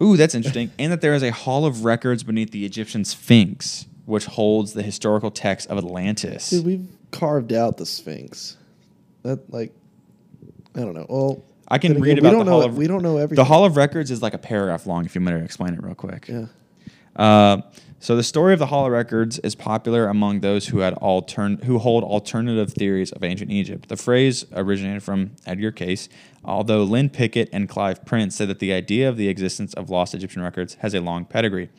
Ooh, that's interesting. and that there is a hall of records beneath the Egyptian Sphinx, which holds the historical text of Atlantis. Dude, we've carved out the Sphinx. That like, I don't know. Well, I can read again, we about don't the know. Hall of we don't know everything. The Hall of Records is like a paragraph long. If you want me to explain it real quick. Yeah. Uh, so the story of the Hall of Records is popular among those who had altern- who hold alternative theories of ancient Egypt. The phrase originated from Edgar Cayce, although Lynn Picknett and Clive Prince said that the idea of the existence of lost Egyptian records has a long pedigree.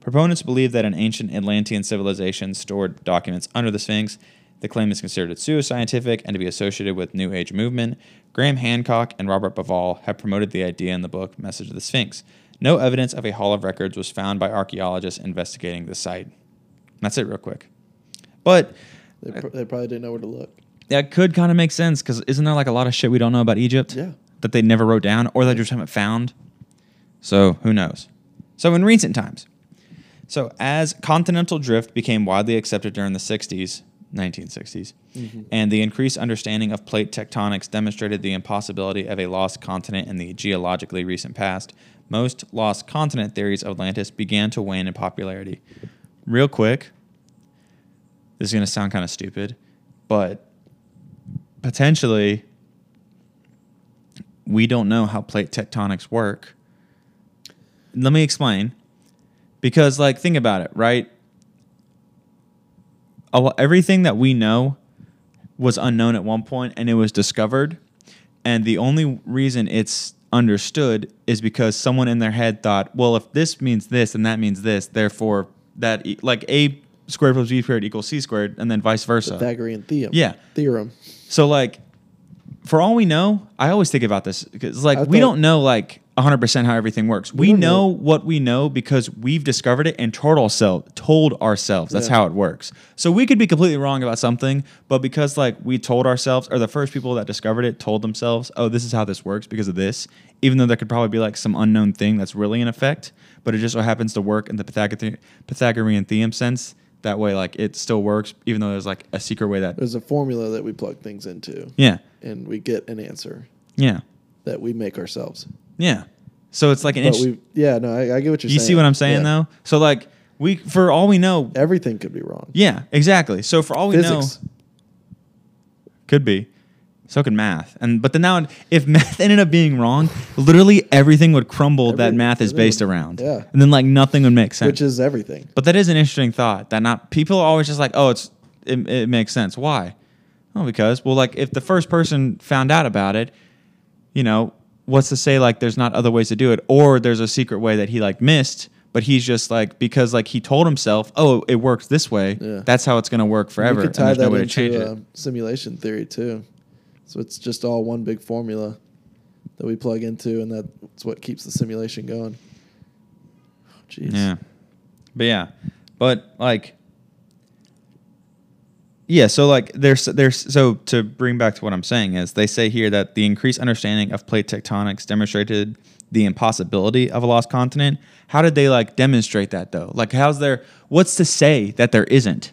Proponents believe that an ancient Atlantean civilization stored documents under the Sphinx. The claim is considered pseudoscientific and to be associated with New Age movement. Graham Hancock and Robert Bauval have promoted the idea in the book Message of the Sphinx. No evidence of a Hall of Records was found by archaeologists investigating the site. That's it, real quick. But They, pr- they probably didn't know where to look. that could kind of make sense because isn't there like a lot of shit we don't know about Egypt? Yeah. that they never wrote down or they just haven't found. So who knows? So in recent times, so as continental drift became widely accepted during the 60s, 1960s, mm-hmm. and the increased understanding of plate tectonics demonstrated the impossibility of a lost continent in the geologically recent past, most lost continent theories of Atlantis began to wane in popularity. Real quick, this is going to sound kind of stupid, but potentially we don't know how plate tectonics work. Let me explain. Because, like, think about it, right? Everything that we know was unknown at one point and it was discovered. And the only reason it's understood is because someone in their head thought, well, if this means this and that means this, therefore that, e- like, A squared plus B squared equals C squared, and then vice versa. Pythagorean theorem. Yeah. Theorem. So like, for all we know, I always think about this because like I we thought- don't know like 100% how everything works. We, don't know, what we know because we've discovered it and told ourselves told ourselves that's Yeah. how it works. So we could be completely wrong about something, but because like we told ourselves or the first people that discovered it told themselves, "Oh, this is how this works because of this." Even though there could probably be like some unknown thing that's really in effect, but it just so happens to work in the Pythagor- Pythagorean theorem sense. That way like it still works even though there's like a secret way that There's a formula that we plug things into, Yeah. and we get an answer Yeah. that we make ourselves. Yeah. So it's like an But inch. we, yeah, no, I, I get what you're saying. You see what I'm saying Yeah. though? So like we for all we know Everything could be wrong. Yeah, exactly. So for all we Physics. know could be. So can math. And but then now if math ended up being wrong, literally everything would crumble that math is based around. yeah. And then like nothing would make sense. which is everything. But that is an interesting thought. That not people are always just like, oh, it's it, it makes sense. Why? Oh, because well, like if the first person found out about it, you know, what's to say like there's not other ways to do it, or there's a secret way that he like missed, but he's just like because like he told himself, oh, it works this way. Yeah. That's how it's gonna work forever. You could and tie there's that no way to into change uh, it. simulation theory too. So it's just all one big formula that we plug into, and that's what keeps the simulation going. Oh, Jeez. Yeah. But yeah. But like Yeah, so like there's there's so to bring back to what I'm saying is they say here that the increased understanding of plate tectonics demonstrated the impossibility of a lost continent. How did they like demonstrate that though? Like how's there what's to say that there isn't?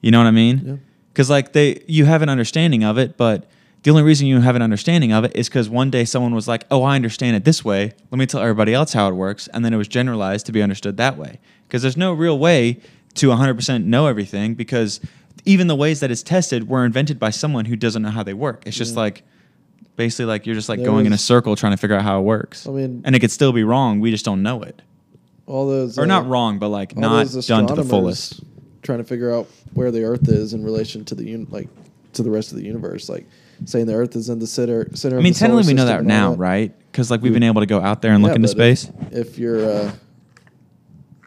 You know what I mean? Yeah. Cuz like they you have an understanding of it, but the only reason you have an understanding of it is because one day someone was like, "Oh, I understand it this way. Let me tell everybody else how it works," and then it was generalized to be understood that way. Because there's no real way to 100% know everything because even the ways that it's tested were invented by someone who doesn't know how they work. It's just Yeah. like basically like you're just like There going in a circle trying to figure out how it works. I mean- and it could still be wrong. We just don't know it, All those or uh, not wrong, but like not done to the fullest. Trying to figure out where the Earth is in relation to the un- like to the rest of the universe, like saying the Earth is in the center center. I of mean, technically we know that now, right? Because like we've been able to go out there and look into but if- space. If, your uh,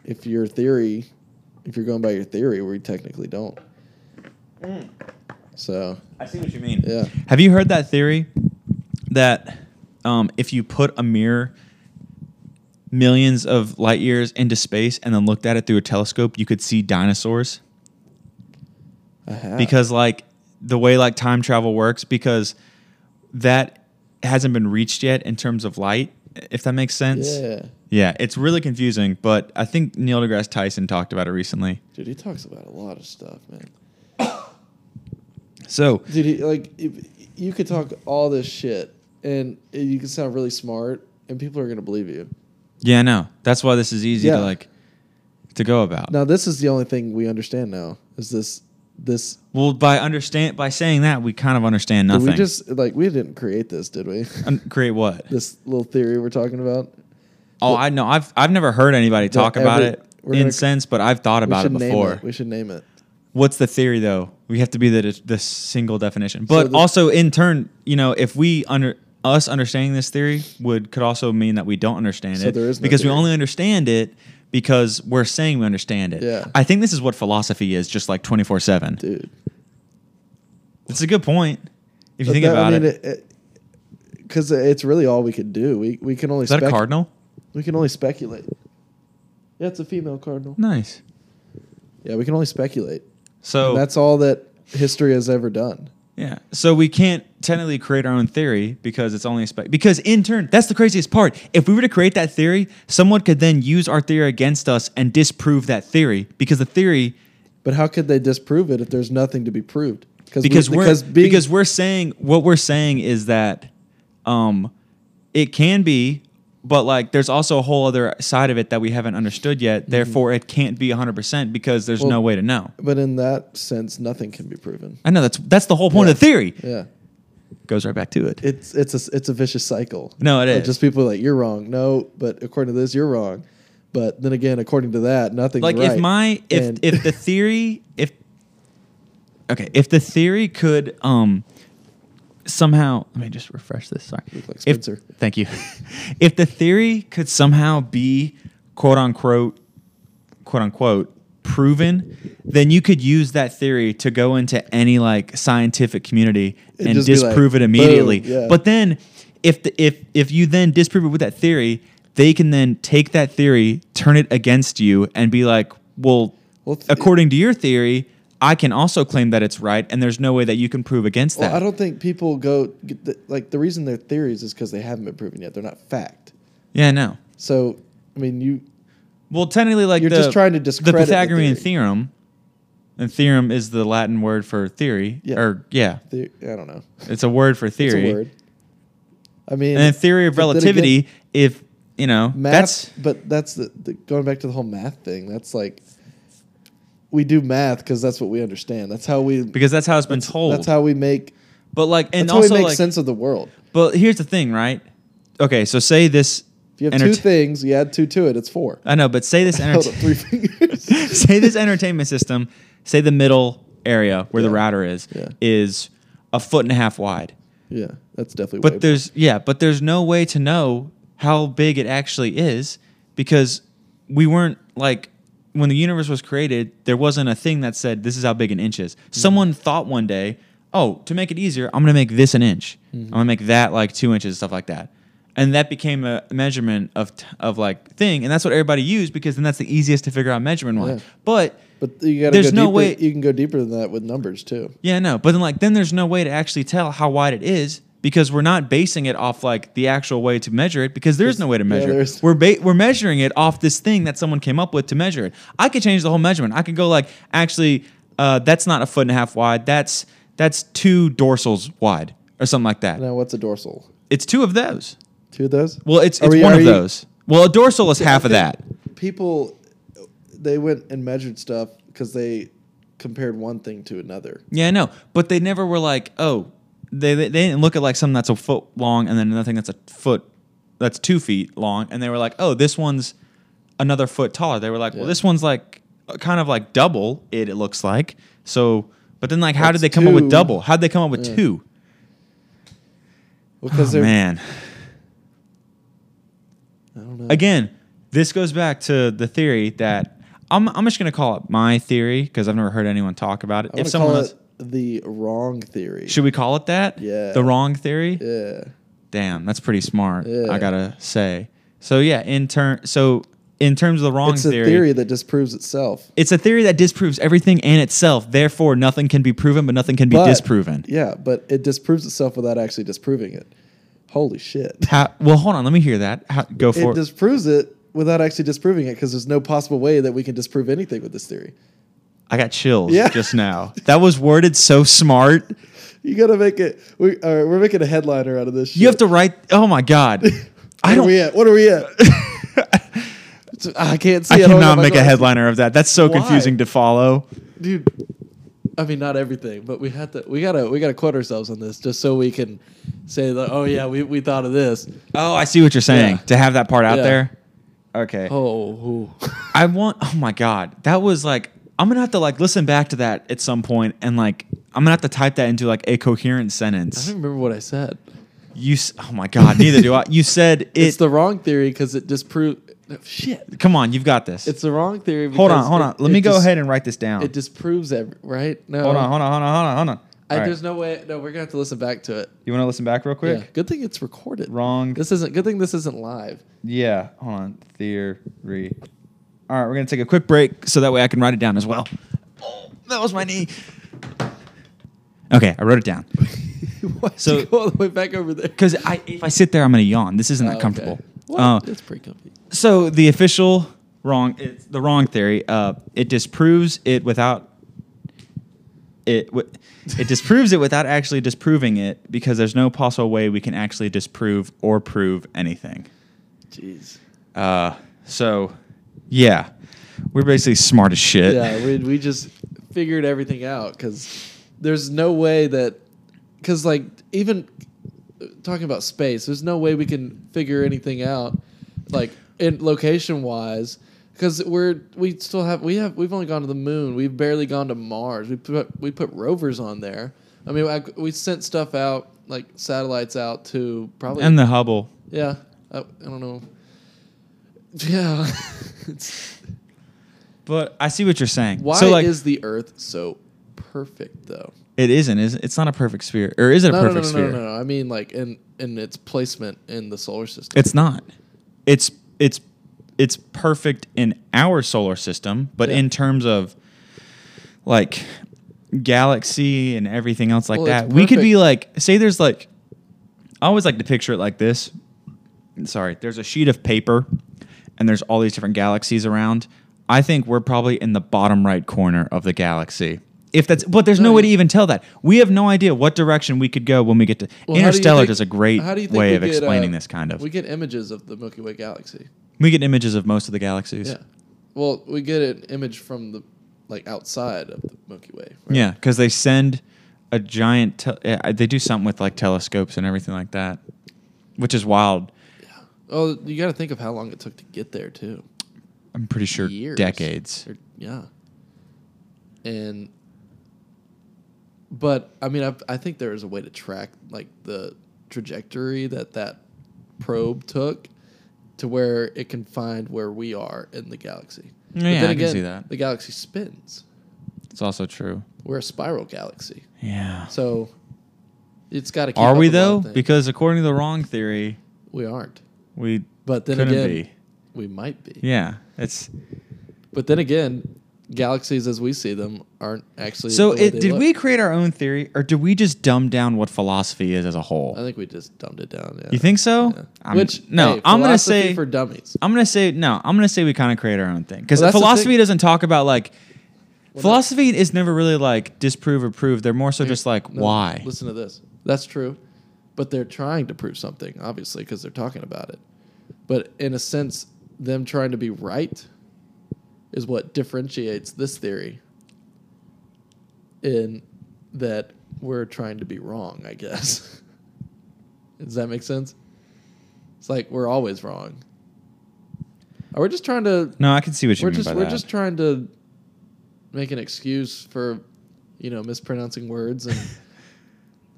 if your theory, if you're going by your theory, we technically don't. So I see what you mean. Yeah. Have you heard that theory that um, if you put a mirror millions of light years into space and then looked at it through a telescope, you could see dinosaurs? I have Because like the way like time travel works, because that hasn't been reached yet in terms of light, if that makes sense. yeah, Yeah, it's really confusing, but I think Neil deGrasse Tyson talked about it recently. dude, he talks about a lot of stuff, man. So Dude, he, like if, you could talk all this shit, and you can sound really smart, and people are gonna believe you. yeah, no, that's why this is easy Yeah. to like to go about. Now, this is the only thing we understand now. Is this this? Well, by understand by saying that, we kind of understand nothing. We just like we didn't create this, did we? Un- create what? this little theory we're talking about. Oh, I know. I've I've never heard anybody talk about it in gonna- sense, but I've thought about it should name before. it. We should name it. What's the theory though? We have to be the the single definition. But the- also in turn, you know, if we under us understanding this theory would could also mean that we don't understand So it there is no because we only understand it because we're saying we understand it. Yeah. I think this is what philosophy is, just like twenty four seven. Dude. It's a good point if you But think that- about I mean, it. Because it's really all we can do. We we can only Is that a cardinal? We can only speculate. Yeah, it's a female cardinal. Nice. Yeah, we can only speculate. So And that's all that history has ever done. Yeah. So we can't technically create our own theory because it's only a spec. Because in turn, that's the craziest part. If we were to create that theory, someone could then use our theory against us and disprove that theory because the theory But how could they disprove it if there's nothing to be proved? we- because we're because being, because we're saying what we're saying is that um it can be but like there's also a whole other side of it that we haven't understood yet therefore it can't be 100% because there's Mm-hmm. Well- no way to know but in that sense, nothing can be proven. i know that's that's the whole point of the theory Yeah, goes right back to it it's it's a it's a vicious cycle. No, it Of is. Just people are like you're wrong. No, but according to this, you're wrong. But then again, according to that, nothing's like right. if my if And- if the theory if okay if the theory could um somehow let me just refresh this sorry. Like If- thank you. If the theory could somehow be quote unquote quote unquote proven then you could use that theory to go into any like scientific community It'd and be like, disprove it immediately. boom, yeah. but then if the, if if you then disprove it with that theory they can then take that theory turn it against you and be like well, Well, th- according to your theory i can also claim that it's right and there's no way that you can prove against well, that I don't think people go the, like the reason they're theories is because they haven't been proven yet. They're not fact. yeah no So I mean, you well technically like You're the, just trying to the discredit the pythagorean theory. theorem and theorem is the latin word for theory Yeah. or yeah the, I don't know. it's a word for theory It's a word. I mean, and then theory of relativity again, if you know math, that's but that's the, the going back to the whole math thing. That's like we do math because that's what we understand. That's how we. because that's how it's been told That's how we make. but like and That's how we also make like sense of the world. but here's the thing right okay so say this If you have entert- two things, you add two to it. It's four. i know but say this entertainment three fingers. say this entertainment system, say the middle area where the router is, Yeah. is a foot and a half wide. yeah, that's definitely. But there's yeah, but there's no way to know how big it actually is because we weren't like when the universe was created, there wasn't a thing that said this is how big an inch is. Someone thought one day, oh, to make it easier, I'm gonna make this an inch. I'm gonna make that like two inches, and stuff like that. And that became a measurement of t- of like thing, and that's what everybody used because then that's the easiest to figure out measurement wise. Yeah. But But you got to There's go no deeper. way- You can go deeper than that with numbers too. Yeah, no, but then like then there's no way to actually tell how wide it is because we're not basing it off like the actual way to measure it because there's no way to Yeah, measure it. there's- We're ba- we're measuring it off this thing that someone came up with to measure it. I could change the whole measurement. I could go like actually uh, that's not a foot and a half wide. That's that's two dorsals wide or something like that. Now, what's a dorsal? It's two of those. Two of those. Well, it's it's we- one of you- those. Well, a dorsal is half of that. People, they went and measured stuff because they compared one thing to another. Yeah, I know, but they never were like, oh, they they, they didn't look at like something that's a foot long and then another thing that's a foot that's two feet long, and they were like, oh, this one's another foot taller. They were like, well, Yeah. this one's like uh, kind of like double it. It looks like so. But then like, how did they come up with double? How did they come up with Yeah. two? Because Oh, they're man, I don't know. again, this goes back to the theory that I'm I'm just gonna call it my theory because I've never heard anyone talk about it. I if someone call else, it the wrong theory. should we call it that? Yeah. the wrong theory. yeah. Damn, that's pretty smart. Yeah. I gotta say. So yeah, in turn, so in terms of the wrong theory. It's a theory, theory that disproves itself. it's a theory that disproves everything and itself. Therefore, nothing can be proven, but nothing can be But- disproven. Yeah, but it disproves itself without actually disproving it. Holy shit. How, well, hold on, let me hear that. How, go for It it. disproves it without actually disproving it because there's no possible way that we can disprove anything with this theory. I got chills Yeah. just now. That was worded so smart. You gotta make it. We, all right, we're making a headliner out of this. You have to write. Oh my god, I Where don't. are we at? What are we at? I can't see. I it. cannot make a headliner of that. That's so Why? confusing to follow. dude. I mean, not everything, but we had to. We gotta. We gotta quote ourselves on this just so we can say that. Oh yeah, we, we thought of this. Oh, I see what you're saying. Yeah. To have that part out Yeah. there. Okay. Oh. I want. Oh my god, that was like. I'm gonna have to like listen back to that at some point, and like I'm gonna have to type that into like a coherent sentence. I don't remember what I said. You. s- Oh my god, neither do I. You said it. it's the wrong theory because it disproved. Shit. come on, you've got this. It's the wrong theory. hold on, because hold it- on. Let it me go dis- ahead and write this down. It disproves every right. No, hold on, hold on, hold on, hold on, hold on. I, All right. There's no way. No, we're gonna have to listen back to it. You want to listen back real quick? Yeah. Good thing it's recorded. Wrong. This isn't. Good thing this isn't live. Yeah. Hold on. Theory. All right, we're gonna take a quick break so that way I can write it down as well. Oh, that was my knee. Okay, I wrote it down. Why So- so go all the way back over there? Because I, if I sit there, I'm going to yawn. This isn't Oh, that okay. comfortable. Well, Uh, it's pretty comfy. so the official wrong, it's the wrong theory. Uh, it disproves it without it. wi- It disproves it without actually disproving it because there's no possible way we can actually disprove or prove anything. Jeez. Uh, so, yeah, we're basically smart as shit. Yeah, we we just figured everything out because there's no way that because like even talking about space, there's no way we can figure anything out like in location wise because we're we still have we have we've only gone to the moon. We've barely gone to Mars. We put we put rovers on there. I mean, I, we sent stuff out like satellites out to probably and the Hubble. yeah. I, I don't know. Yeah. But I see what you're saying. Why so like is the Earth so perfect though? it isn't. Is it? it's not a perfect sphere, or is it a no, perfect no, no, sphere? no, no, no. I mean, like in in its placement in the solar system. It's not. It's it's it's perfect in our solar system, but Yeah. in terms of like galaxy and everything else like Well, that, we could be like, say, there's like, I always like to picture it like this. Sorry, there's a sheet of paper, and there's all these different galaxies around. I think we're probably in the bottom right corner of the galaxy. If that's, but there's no way to even tell that. We have no idea what direction we could go when we get to Well, how do Interstellar. think- does a great how do you think way of get, explaining uh, this kind of. We get images of the Milky Way galaxy. We get images of most of the galaxies. Yeah. Well, we get an image from the like outside of the Milky Way. right? Yeah, because they send a giant. Te- yeah, they do something with like telescopes and everything like that, which is wild. Oh, you got to think of how long it took to get there too. I'm pretty sure Years. decades. Or- yeah. And, but I mean, I, I think there is a way to track like the trajectory that that probe took to where it can find where we are in the galaxy. But Yeah, I can see that. The galaxy spins. It's also true. We're a spiral galaxy, Yeah. so it's got to. Are we though? Because according to the wrong theory, we aren't. We But then couldn't again, be. we might be. Yeah, it's But then again, galaxies as we see them aren't actually. so. the It did look. we create our own theory, or did we just dumb down what philosophy is as a whole? I think we just dumbed it down. Yeah. You think so? Yeah. I'm- Which no, hey, I'm gonna say for dummies. I'm gonna say no. I'm gonna say we kind of create our own thing because Well, philosophy doesn't talk about like Well, philosophy is never really like disprove or prove. They're more so just like No, why. Listen to this. That's true, but they're trying to prove something, obviously, because they're talking about it. But in a sense, them trying to be right is what differentiates this theory. In that we're trying to be wrong, I guess. Does that make sense? It's like we're always wrong. Or we're just trying to No, I can see what you we're mean just by we're that. just trying to make an excuse for you know mispronouncing words and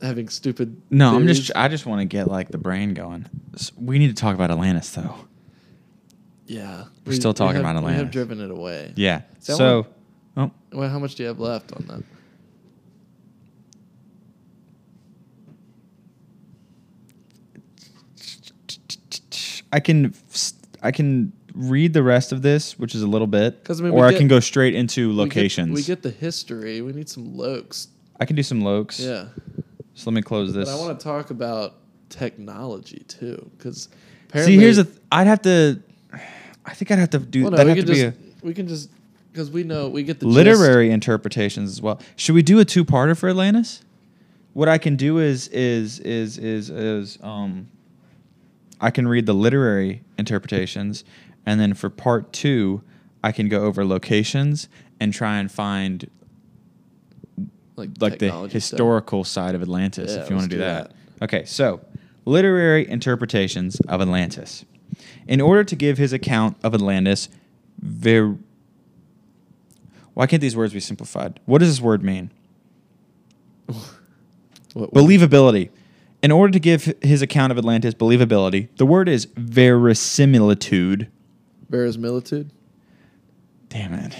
having stupid no, I'm just I just want to get like the brain going. S- We need to talk about Atlantis though. yeah We're still talking have, about Atlantis. we have driven it away Yeah. So So, oh, well how much do you have left on that I can I can read the rest of this, which is a little bit, I mean, we or I can go straight into We get- locations. we get, the history we need some lokes I can do some lokes. yeah So let me close this. but i want to talk about technology too because See, here's a. Th- I'd have to. I think I'd have to do. well, no, that'd we have can to just be a we can just because we know we get the gist. literary interpretations as well. Should we do a two-parter for Atlantis? What I can do is is is is is um. I can read the literary interpretations, and then for part two, I can go over locations and try and find like like the technology stuff. historical side of Atlantis, Yeah, if you want to do do that. Okay, so literary interpretations of Atlantis. In order to give his account of Atlantis, ver- why can't these words be simplified? What does this word mean? What- Believability. In order to give his account of Atlantis believability, the word is verisimilitude. verisimilitude Damn it.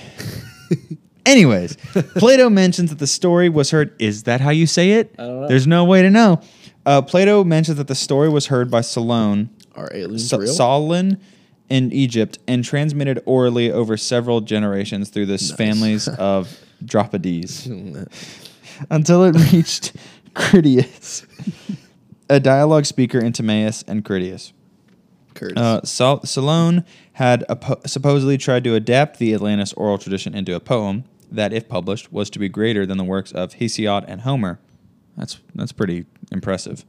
Anyways, Plato mentions that the story was heard. Is that how you say it? I don't know. There's no way to know. Uh, Plato mentions that the story was heard by Solon, are aliens real Solon in Egypt, and transmitted orally over several generations through the families of Dropides. until it reached Critias, a dialogue speaker in Timaeus and Critias. Curtis. Uh, Sol- Solon had supposedly tried to adapt the Atlantis oral tradition into a poem that, if published, was to be greater than the works of Hesiod and Homer. That's that's pretty impressive.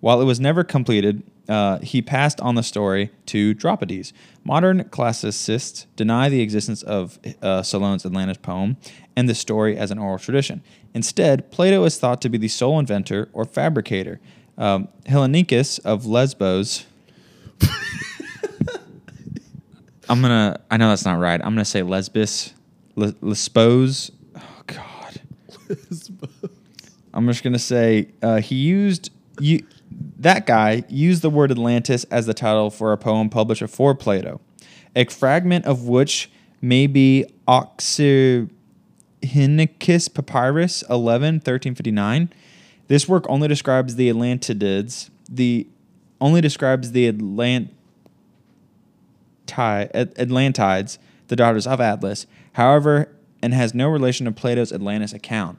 While it was never completed, uh, he passed on the story to Dropides. Modern classicists deny the existence of uh, Solon's Atlantis poem and the story as an oral tradition. Instead, Plato is thought to be the sole inventor or fabricator. Um, Hellanicus of Lesbos. I'm gonna. I know that's not right. I'm gonna say Lesbos, Le- Lesbos. Oh God. I'm just gonna say uh, he used you. That guy used the word Atlantis as the title for a poem published before Plato, a fragment of which may be Oxyrhynchus Papyrus 11, 1359. This work only describes the Atlantids. The only describes the Atlant Atlantides, the daughters of Atlas, however, and has no relation to Plato's Atlantis account.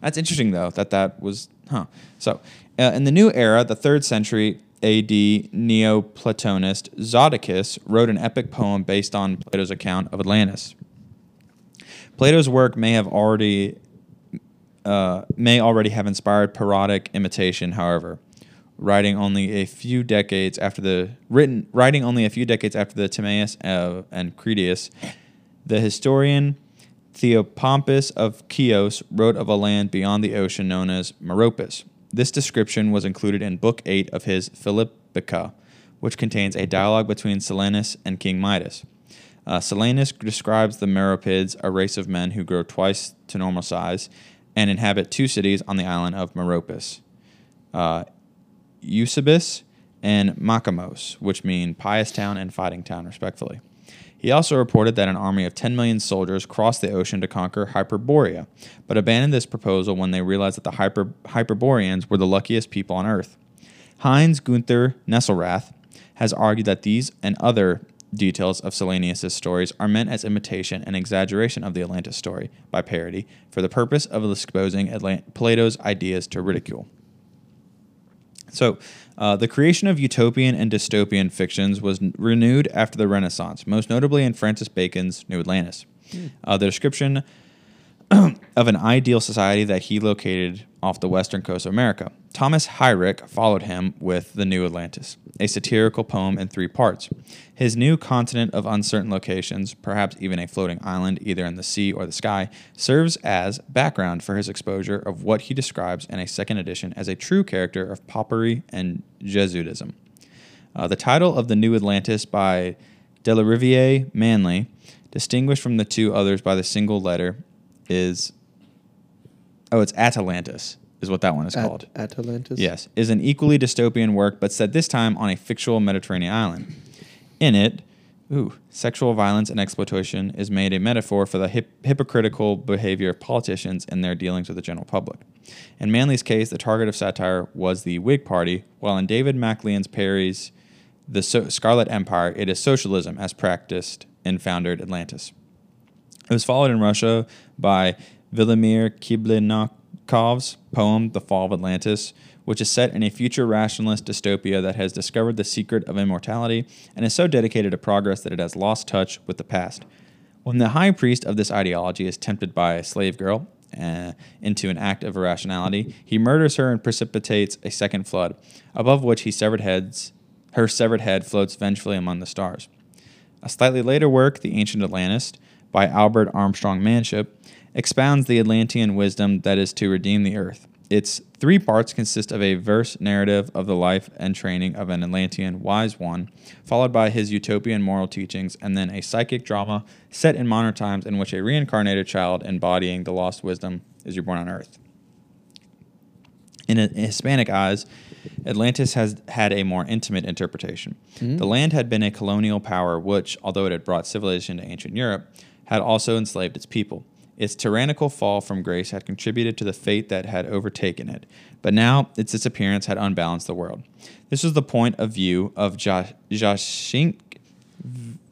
That's interesting, though, that that was, huh. So, uh, in the new era, the third century AD Neoplatonist Zoticus wrote an epic poem based on Plato's account of Atlantis. Plato's work may have already uh, may already have inspired parodic imitation, however, writing only a few decades after the written writing only a few decades after the Timaeus uh, and Critias, the historian Theopompus of Chios wrote of a land beyond the ocean known as Meropis. This description was included in Book 8 of his Philippica, which contains a dialogue between Silenus and King Midas. Uh, Silenus describes the Meropids, a race of men who grow twice to normal size and inhabit two cities on the island of Meropis uh, Eusebus and Makamos, which mean pious town and fighting town, respectively. He also reported that an army of 10 million soldiers crossed the ocean to conquer Hyperborea, but abandoned this proposal when they realized that the Hyper- Hyperboreans were the luckiest people on Earth. Heinz Gunther Nesselrath has argued that these and other details of Silenus' stories are meant as imitation and exaggeration of the Atlantis story by parody for the purpose of exposing Atlant- Plato's ideas to ridicule. So, uh, the creation of utopian and dystopian fictions was n- renewed after the Renaissance, most notably in Francis Bacon's New Atlantis. Uh, the description of an ideal society that he located off the western coast of America. Thomas Heyrick followed him with The New Atlantis, a satirical poem in three parts. His new continent of uncertain locations, perhaps even a floating island either in the sea or the sky, serves as background for his exposure of what he describes in a second edition as a true character of Popery and Jesuitism. Uh, the title of The New Atlantis by Delarivier Manley, distinguished from the two others by the single letter, is oh, it's Atalantis, is what that one is At- called. Atalantis. Yes, is an equally dystopian work, but set this time on a fictional Mediterranean island. In it, ooh, sexual violence and exploitation is made a metaphor for the hip- hypocritical behavior of politicians in their dealings with the general public. In Manley's case, the target of satire was the Whig Party, while in David MacLean's Parry's The so- Scarlet Empire, it is socialism as practiced in founded Atlantis. It was followed in Russia by Vladimir Kibliakov's poem The Fall of Atlantis, which is set in a future rationalist dystopia that has discovered the secret of immortality and is so dedicated to progress that it has lost touch with the past. When the high priest of this ideology is tempted by a slave girl uh, into an act of irrationality, he murders her and precipitates a second flood, above which he severed heads, her severed head floats vengefully among the stars. A slightly later work, The Ancient Atlantis, by Albert Armstrong Manship, expounds the Atlantean wisdom that is to redeem the earth. Its three parts consist of a verse narrative of the life and training of an Atlantean wise one, followed by his utopian moral teachings, and then a psychic drama set in modern times in which a reincarnated child embodying the lost wisdom is reborn on earth. In Hispanic eyes, Atlantis has had a more intimate interpretation. Mm-hmm. The land had been a colonial power which, although it had brought civilization to ancient Europe, had also enslaved its people. Its tyrannical fall from grace had contributed to the fate that had overtaken it, but now its disappearance had unbalanced the world. This was the point of view of Ja- Jacinthe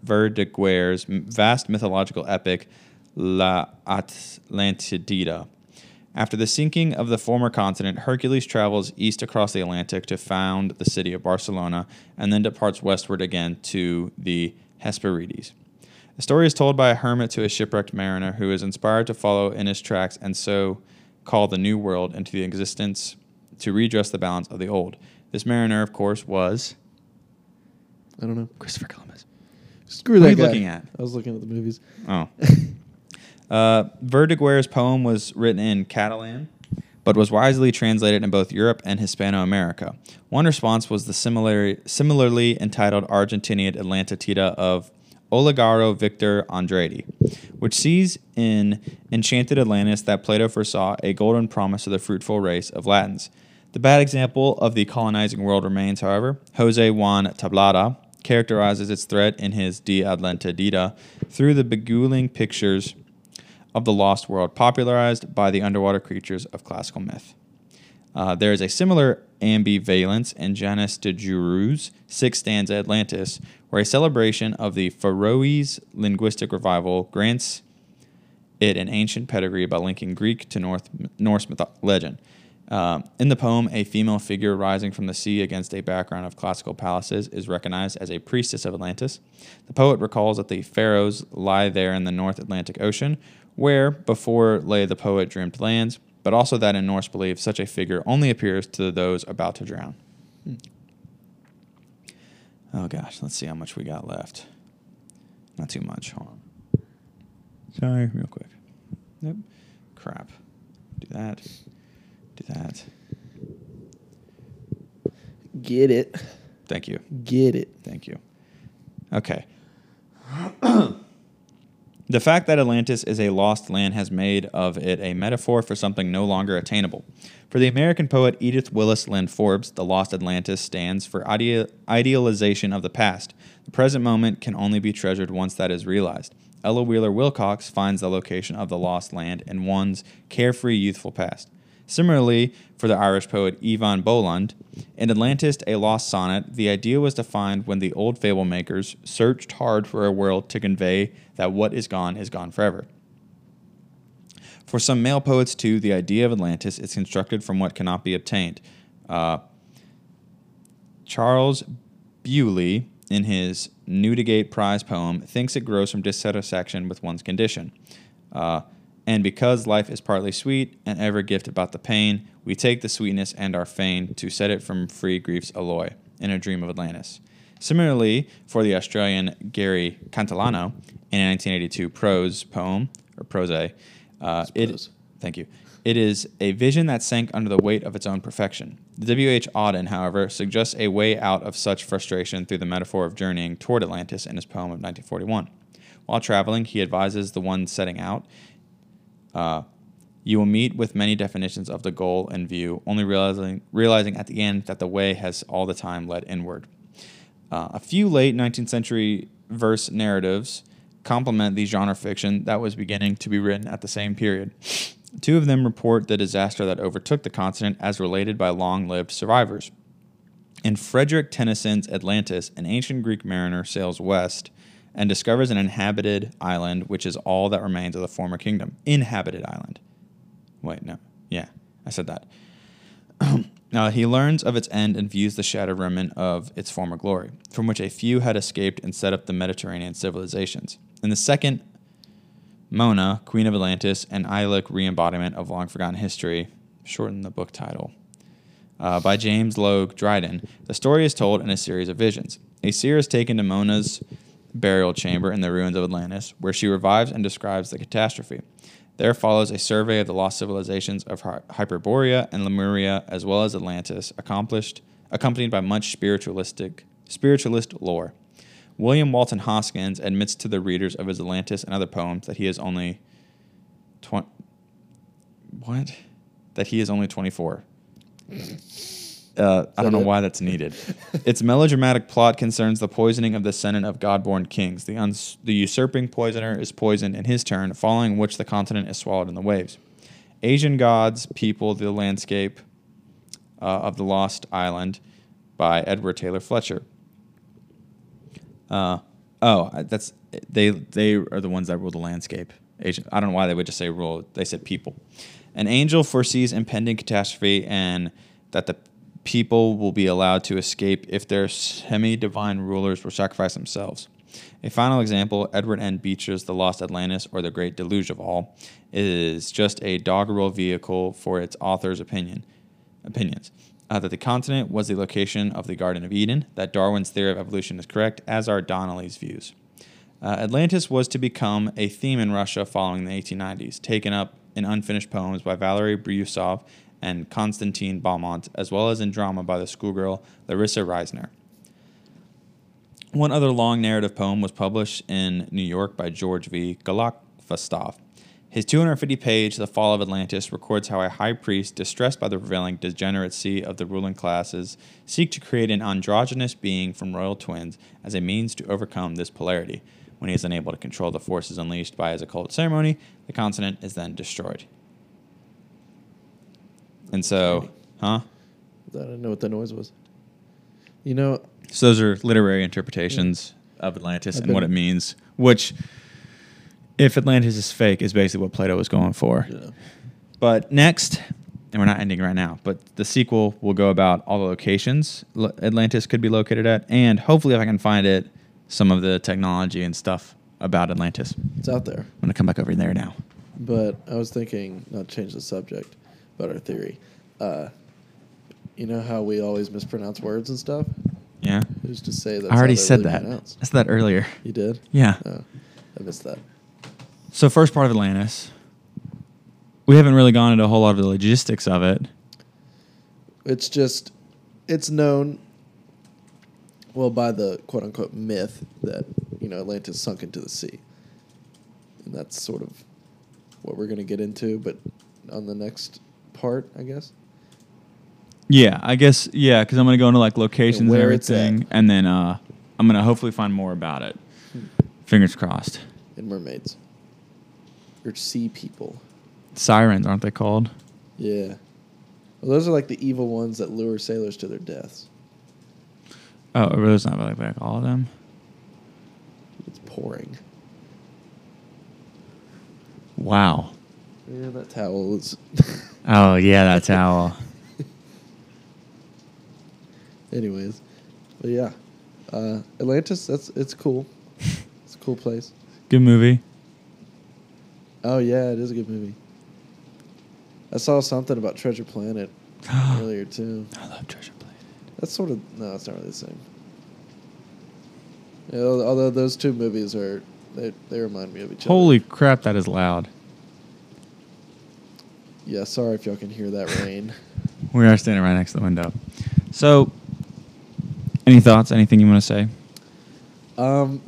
Verdaguer's vast mythological epic La Atlantida, After the sinking of the former continent, Hercules travels east across the Atlantic to found the city of Barcelona and then departs westward again to the Hesperides. The story is told by a hermit to a shipwrecked mariner who is inspired to follow in his tracks and so call the new world into the existence to redress the balance of the old. This mariner, of course, was I don't know. Christopher Columbus. Screw that. What are that you guy. looking at? I was looking at the movies. Oh. uh, Verdaguer's poem was written in Catalan, but was wisely translated in both Europe and Hispano-America. One response was the similar, similarly entitled Argentinian Atlantida of Oligaro Victor Andrade, which sees in enchanted Atlantis that Plato foresaw a golden promise of the fruitful race of Latins. The bad example of the colonizing world remains, however. Jose Juan Tablada characterizes its threat in his De Atlantida through the beguiling pictures of the lost world popularized by the underwater creatures of classical myth. Uh, there is a similar ambivalence in Janus de Juru's sixth stanza Atlantis, where a celebration of the Faroese linguistic revival grants it an ancient pedigree by linking Greek to North, Norse myth- legend. Uh, in the poem, a female figure rising from the sea against a background of classical palaces is recognized as a priestess of Atlantis. The poet recalls that the Faroes lie there in the North Atlantic Ocean, where before lay the poet dreamed lands, but also that in Norse belief such a figure only appears to those about to drown. Oh gosh, let's see how much we got left. Not too much. Hold on. Sorry, real quick. Nope. Crap. Do that. Do that. Get it. Thank you. Get it. Thank you. Okay. the fact that Atlantis is a lost land has made of it a metaphor for something no longer attainable. For the American poet Edith Willis Linn Forbes, the lost Atlantis stands for idea- idealization of the past. The present moment can only be treasured once that is realized. Ella Wheeler Wilcox finds the location of the lost land in one's carefree youthful past. Similarly, for the Irish poet Eavan Boland, in Atlantis, a lost sonnet, the idea was defined when the old fable makers searched hard for a world to convey that what is gone is gone forever. For some male poets, too, the idea of Atlantis is constructed from what cannot be obtained. Uh, Charles Bewley, in his Newdigate Prize poem, thinks it grows from dissatisfaction with one's condition. Uh, and because life is partly sweet and ever gift about the pain, we take the sweetness and are fain to set it from free grief's alloy in a dream of Atlantis. Similarly, for the Australian Gary Catalano, in a 1982 prose poem, or prose, uh, it, thank you. It is a vision that sank under the weight of its own perfection. The W.H. Auden, however, suggests a way out of such frustration through the metaphor of journeying toward Atlantis in his poem of 1941. While traveling, he advises the one setting out uh, you will meet with many definitions of the goal in view, only realizing, realizing at the end that the way has all the time led inward. Uh, a few late 19th century verse narratives complement the genre fiction that was beginning to be written at the same period. Two of them report the disaster that overtook the continent as related by long lived survivors. In Frederick Tennyson's Atlantis, an ancient Greek mariner sails west and discovers an inhabited island, which is all that remains of the former kingdom. Inhabited island. Wait, no. Yeah, I said that. Now he learns of its end and views the shattered remnant of its former glory, from which a few had escaped and set up the Mediterranean civilizations. In the second, Mona, Queen of Atlantis, and Iolic re-embodiment of long forgotten history, shorten the book title, uh, by James Logue Dryden, the story is told in a series of visions. A seer is taken to Mona's burial chamber in the ruins of Atlantis, where she revives and describes the catastrophe. There follows a survey of the lost civilizations of Hy- Hyperborea and Lemuria, as well as Atlantis, accomplished, accompanied by much spiritualistic spiritualist lore. William Walton Hoskins admits to the readers of his Atlantis and other poems that he is only twenty. What? That he is only twenty-four. Uh, I don't know it? why that's needed. its melodramatic plot concerns the poisoning of the Senate of God-born kings. The, uns- the usurping poisoner is poisoned in his turn, following which the continent is swallowed in the waves. Asian gods people the landscape uh, of the Lost Island by Edward Taylor Fletcher. Uh, oh, that's they. They are the ones that rule the landscape. I don't know why they would just say rule. They said people. An angel foresees impending catastrophe and that the people will be allowed to escape if their semi divine rulers will sacrifice themselves. A final example, Edward N. Beecher's The Lost Atlantis or The Great Deluge of All, is just a doggerel vehicle for its author's opinion opinions. Uh, that the continent was the location of the Garden of Eden, that Darwin's theory of evolution is correct, as are Donnelly's views. Uh, Atlantis was to become a theme in Russia following the 1890s, taken up in unfinished poems by Valery Bryusov and Konstantin Balmont, as well as in drama by the schoolgirl Larissa Reisner. One other long narrative poem was published in New York by George V. Golokhvastov. His 250 page The Fall of Atlantis records how a high priest, distressed by the prevailing degeneracy of the ruling classes, seek to create an androgynous being from royal twins as a means to overcome this polarity. When he is unable to control the forces unleashed by his occult ceremony, the continent is then destroyed. And so, huh? I didn't know what the noise was. You know, So those are literary interpretations of Atlantis I've and what it means, which, if Atlantis is fake, is basically what Plato was going for. yeah. But next, and we're not ending right now, but the sequel will go about all the locations Atlantis could be located at, and hopefully, if I can find it, some of the technology and stuff about Atlantis. It's out there. I'm going to come back over there now. But I was thinking, not to change the subject, but our theory. Uh, you know how we always mispronounce words and stuff? Yeah? Who's to say that? I already said that. I said that earlier. You did? Yeah. Oh, I missed that. So, first part of Atlantis, we haven't really gone into a whole lot of the logistics of it. It's just, it's known, well, by the quote unquote myth that, you know, Atlantis sunk into the sea. And that's sort of what we're going to get into, but on the next part, I guess. Yeah, I guess yeah, because I'm gonna go into like locations and, where it's everything, and then uh, I'm gonna hopefully find more about it. Fingers crossed. And mermaids. Or sea people. Sirens, aren't they called? Yeah. Well, those are like the evil ones that lure sailors to their deaths. Oh, are those not like like all of them? It's pouring. Wow. Yeah, that towel is. Oh yeah, that towel. Anyways, but yeah, uh, Atlantis. That's it's cool. It's a cool place. Good movie. Oh yeah, it is a good movie. I saw something about Treasure Planet earlier too. I love Treasure Planet. That's sort of no, it's not really the same. Yeah, al- although those two movies are they they remind me of each Holy other. Holy crap, that is loud. Yeah, sorry if y'all can hear that rain. We are standing right next to the window. So, any thoughts? Anything you want to say? Um,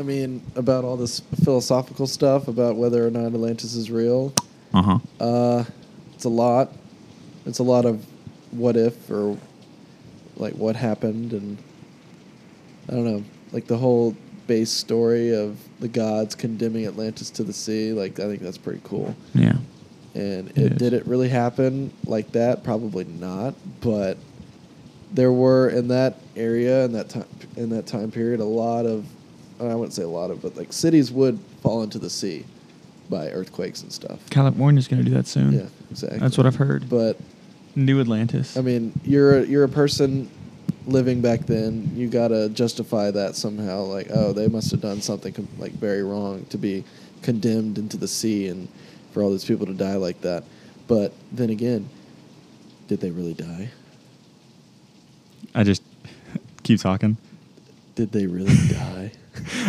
I mean, about all this philosophical stuff about whether or not Atlantis is real. Uh huh. Uh, it's a lot. It's a lot of what if or like what happened, and I don't know, like the whole base story of the gods condemning Atlantis to the sea. Like I think that's pretty cool. Yeah. And It it, did it really happen like that? Probably not, but there were in that area in that time in that time period a lot of I wouldn't say a lot of, but like cities would fall into the sea by earthquakes and stuff. California's gonna do that soon. Yeah, exactly. That's what I've heard. But New Atlantis. I mean, you're a, you're a person living back then. You gotta justify that somehow. Like, oh, they must have done something com- like very wrong to be condemned into the sea and for all these people to die like that. But then again, did they really die? I just keep talking. Did they really die?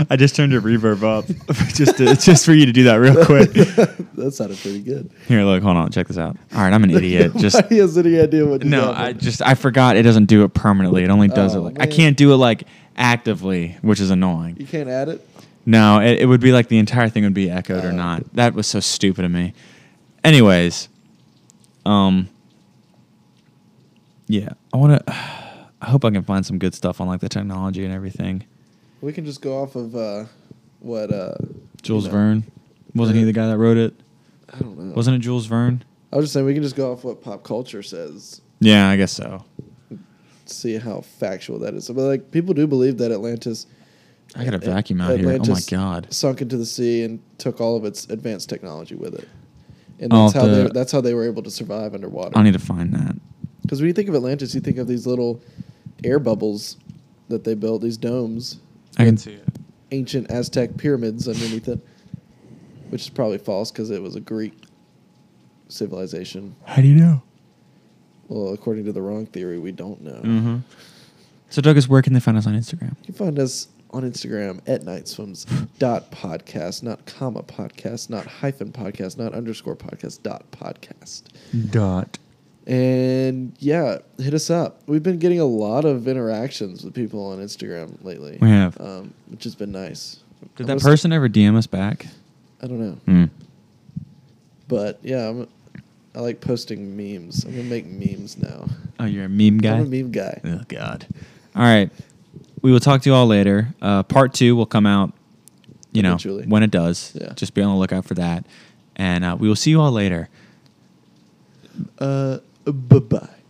I just turned your reverb up just to, just for you to do that real quick. that sounded pretty good. Here, look, hold on, check this out. All right, I'm an idiot. Just Why has any idea what? no, I just I forgot it doesn't do it permanently. It only does it Oh, like I can't do it like actively, which is annoying. you can't add it. No, it, it would be like the entire thing would be echoed or Oh. not. That was so stupid of me. Anyways, um, yeah, I want to. I hope I can find some good stuff on like the technology and everything. We can just go off of uh, what uh, Jules you know, Verne, wasn't he the guy that wrote it? I don't know. Wasn't it Jules Verne? I was just saying we can just go off what pop culture says Yeah, I guess so. see how factual that is. But like people do believe that Atlantis I got a vacuum out here. Oh my god. Sunk into the sea and took all of its advanced technology with it. And that's how they that's how they were able to survive underwater. I need to find that. Because when you think of Atlantis, you think of these little air bubbles that they built, these domes, I can see it. ancient Aztec pyramids underneath it, which is probably false because it was a Greek civilization. How do you know? Well, according to the wrong theory, we don't know. Mm-hmm. So Douglas, where can they find us on Instagram? You can find us on Instagram at nightswims dot podcast, not comma podcast, not hyphen podcast, not underscore podcast dot podcast. Dot. And yeah, hit us up. We've been getting a lot of interactions with people on Instagram lately. We have. um, which has been nice. Did I that was- person ever DM us back? I don't know, Hmm. but yeah, I'm, I like posting memes. I'm gonna make memes now. Oh, you're a meme guy. I'm a meme guy. Oh God. All right. We will talk to you all later. Uh, part two will come out, you know, Eventually. when it does. Yeah. Just be on the lookout for that. And uh, we will see you all later. Uh, bye bye.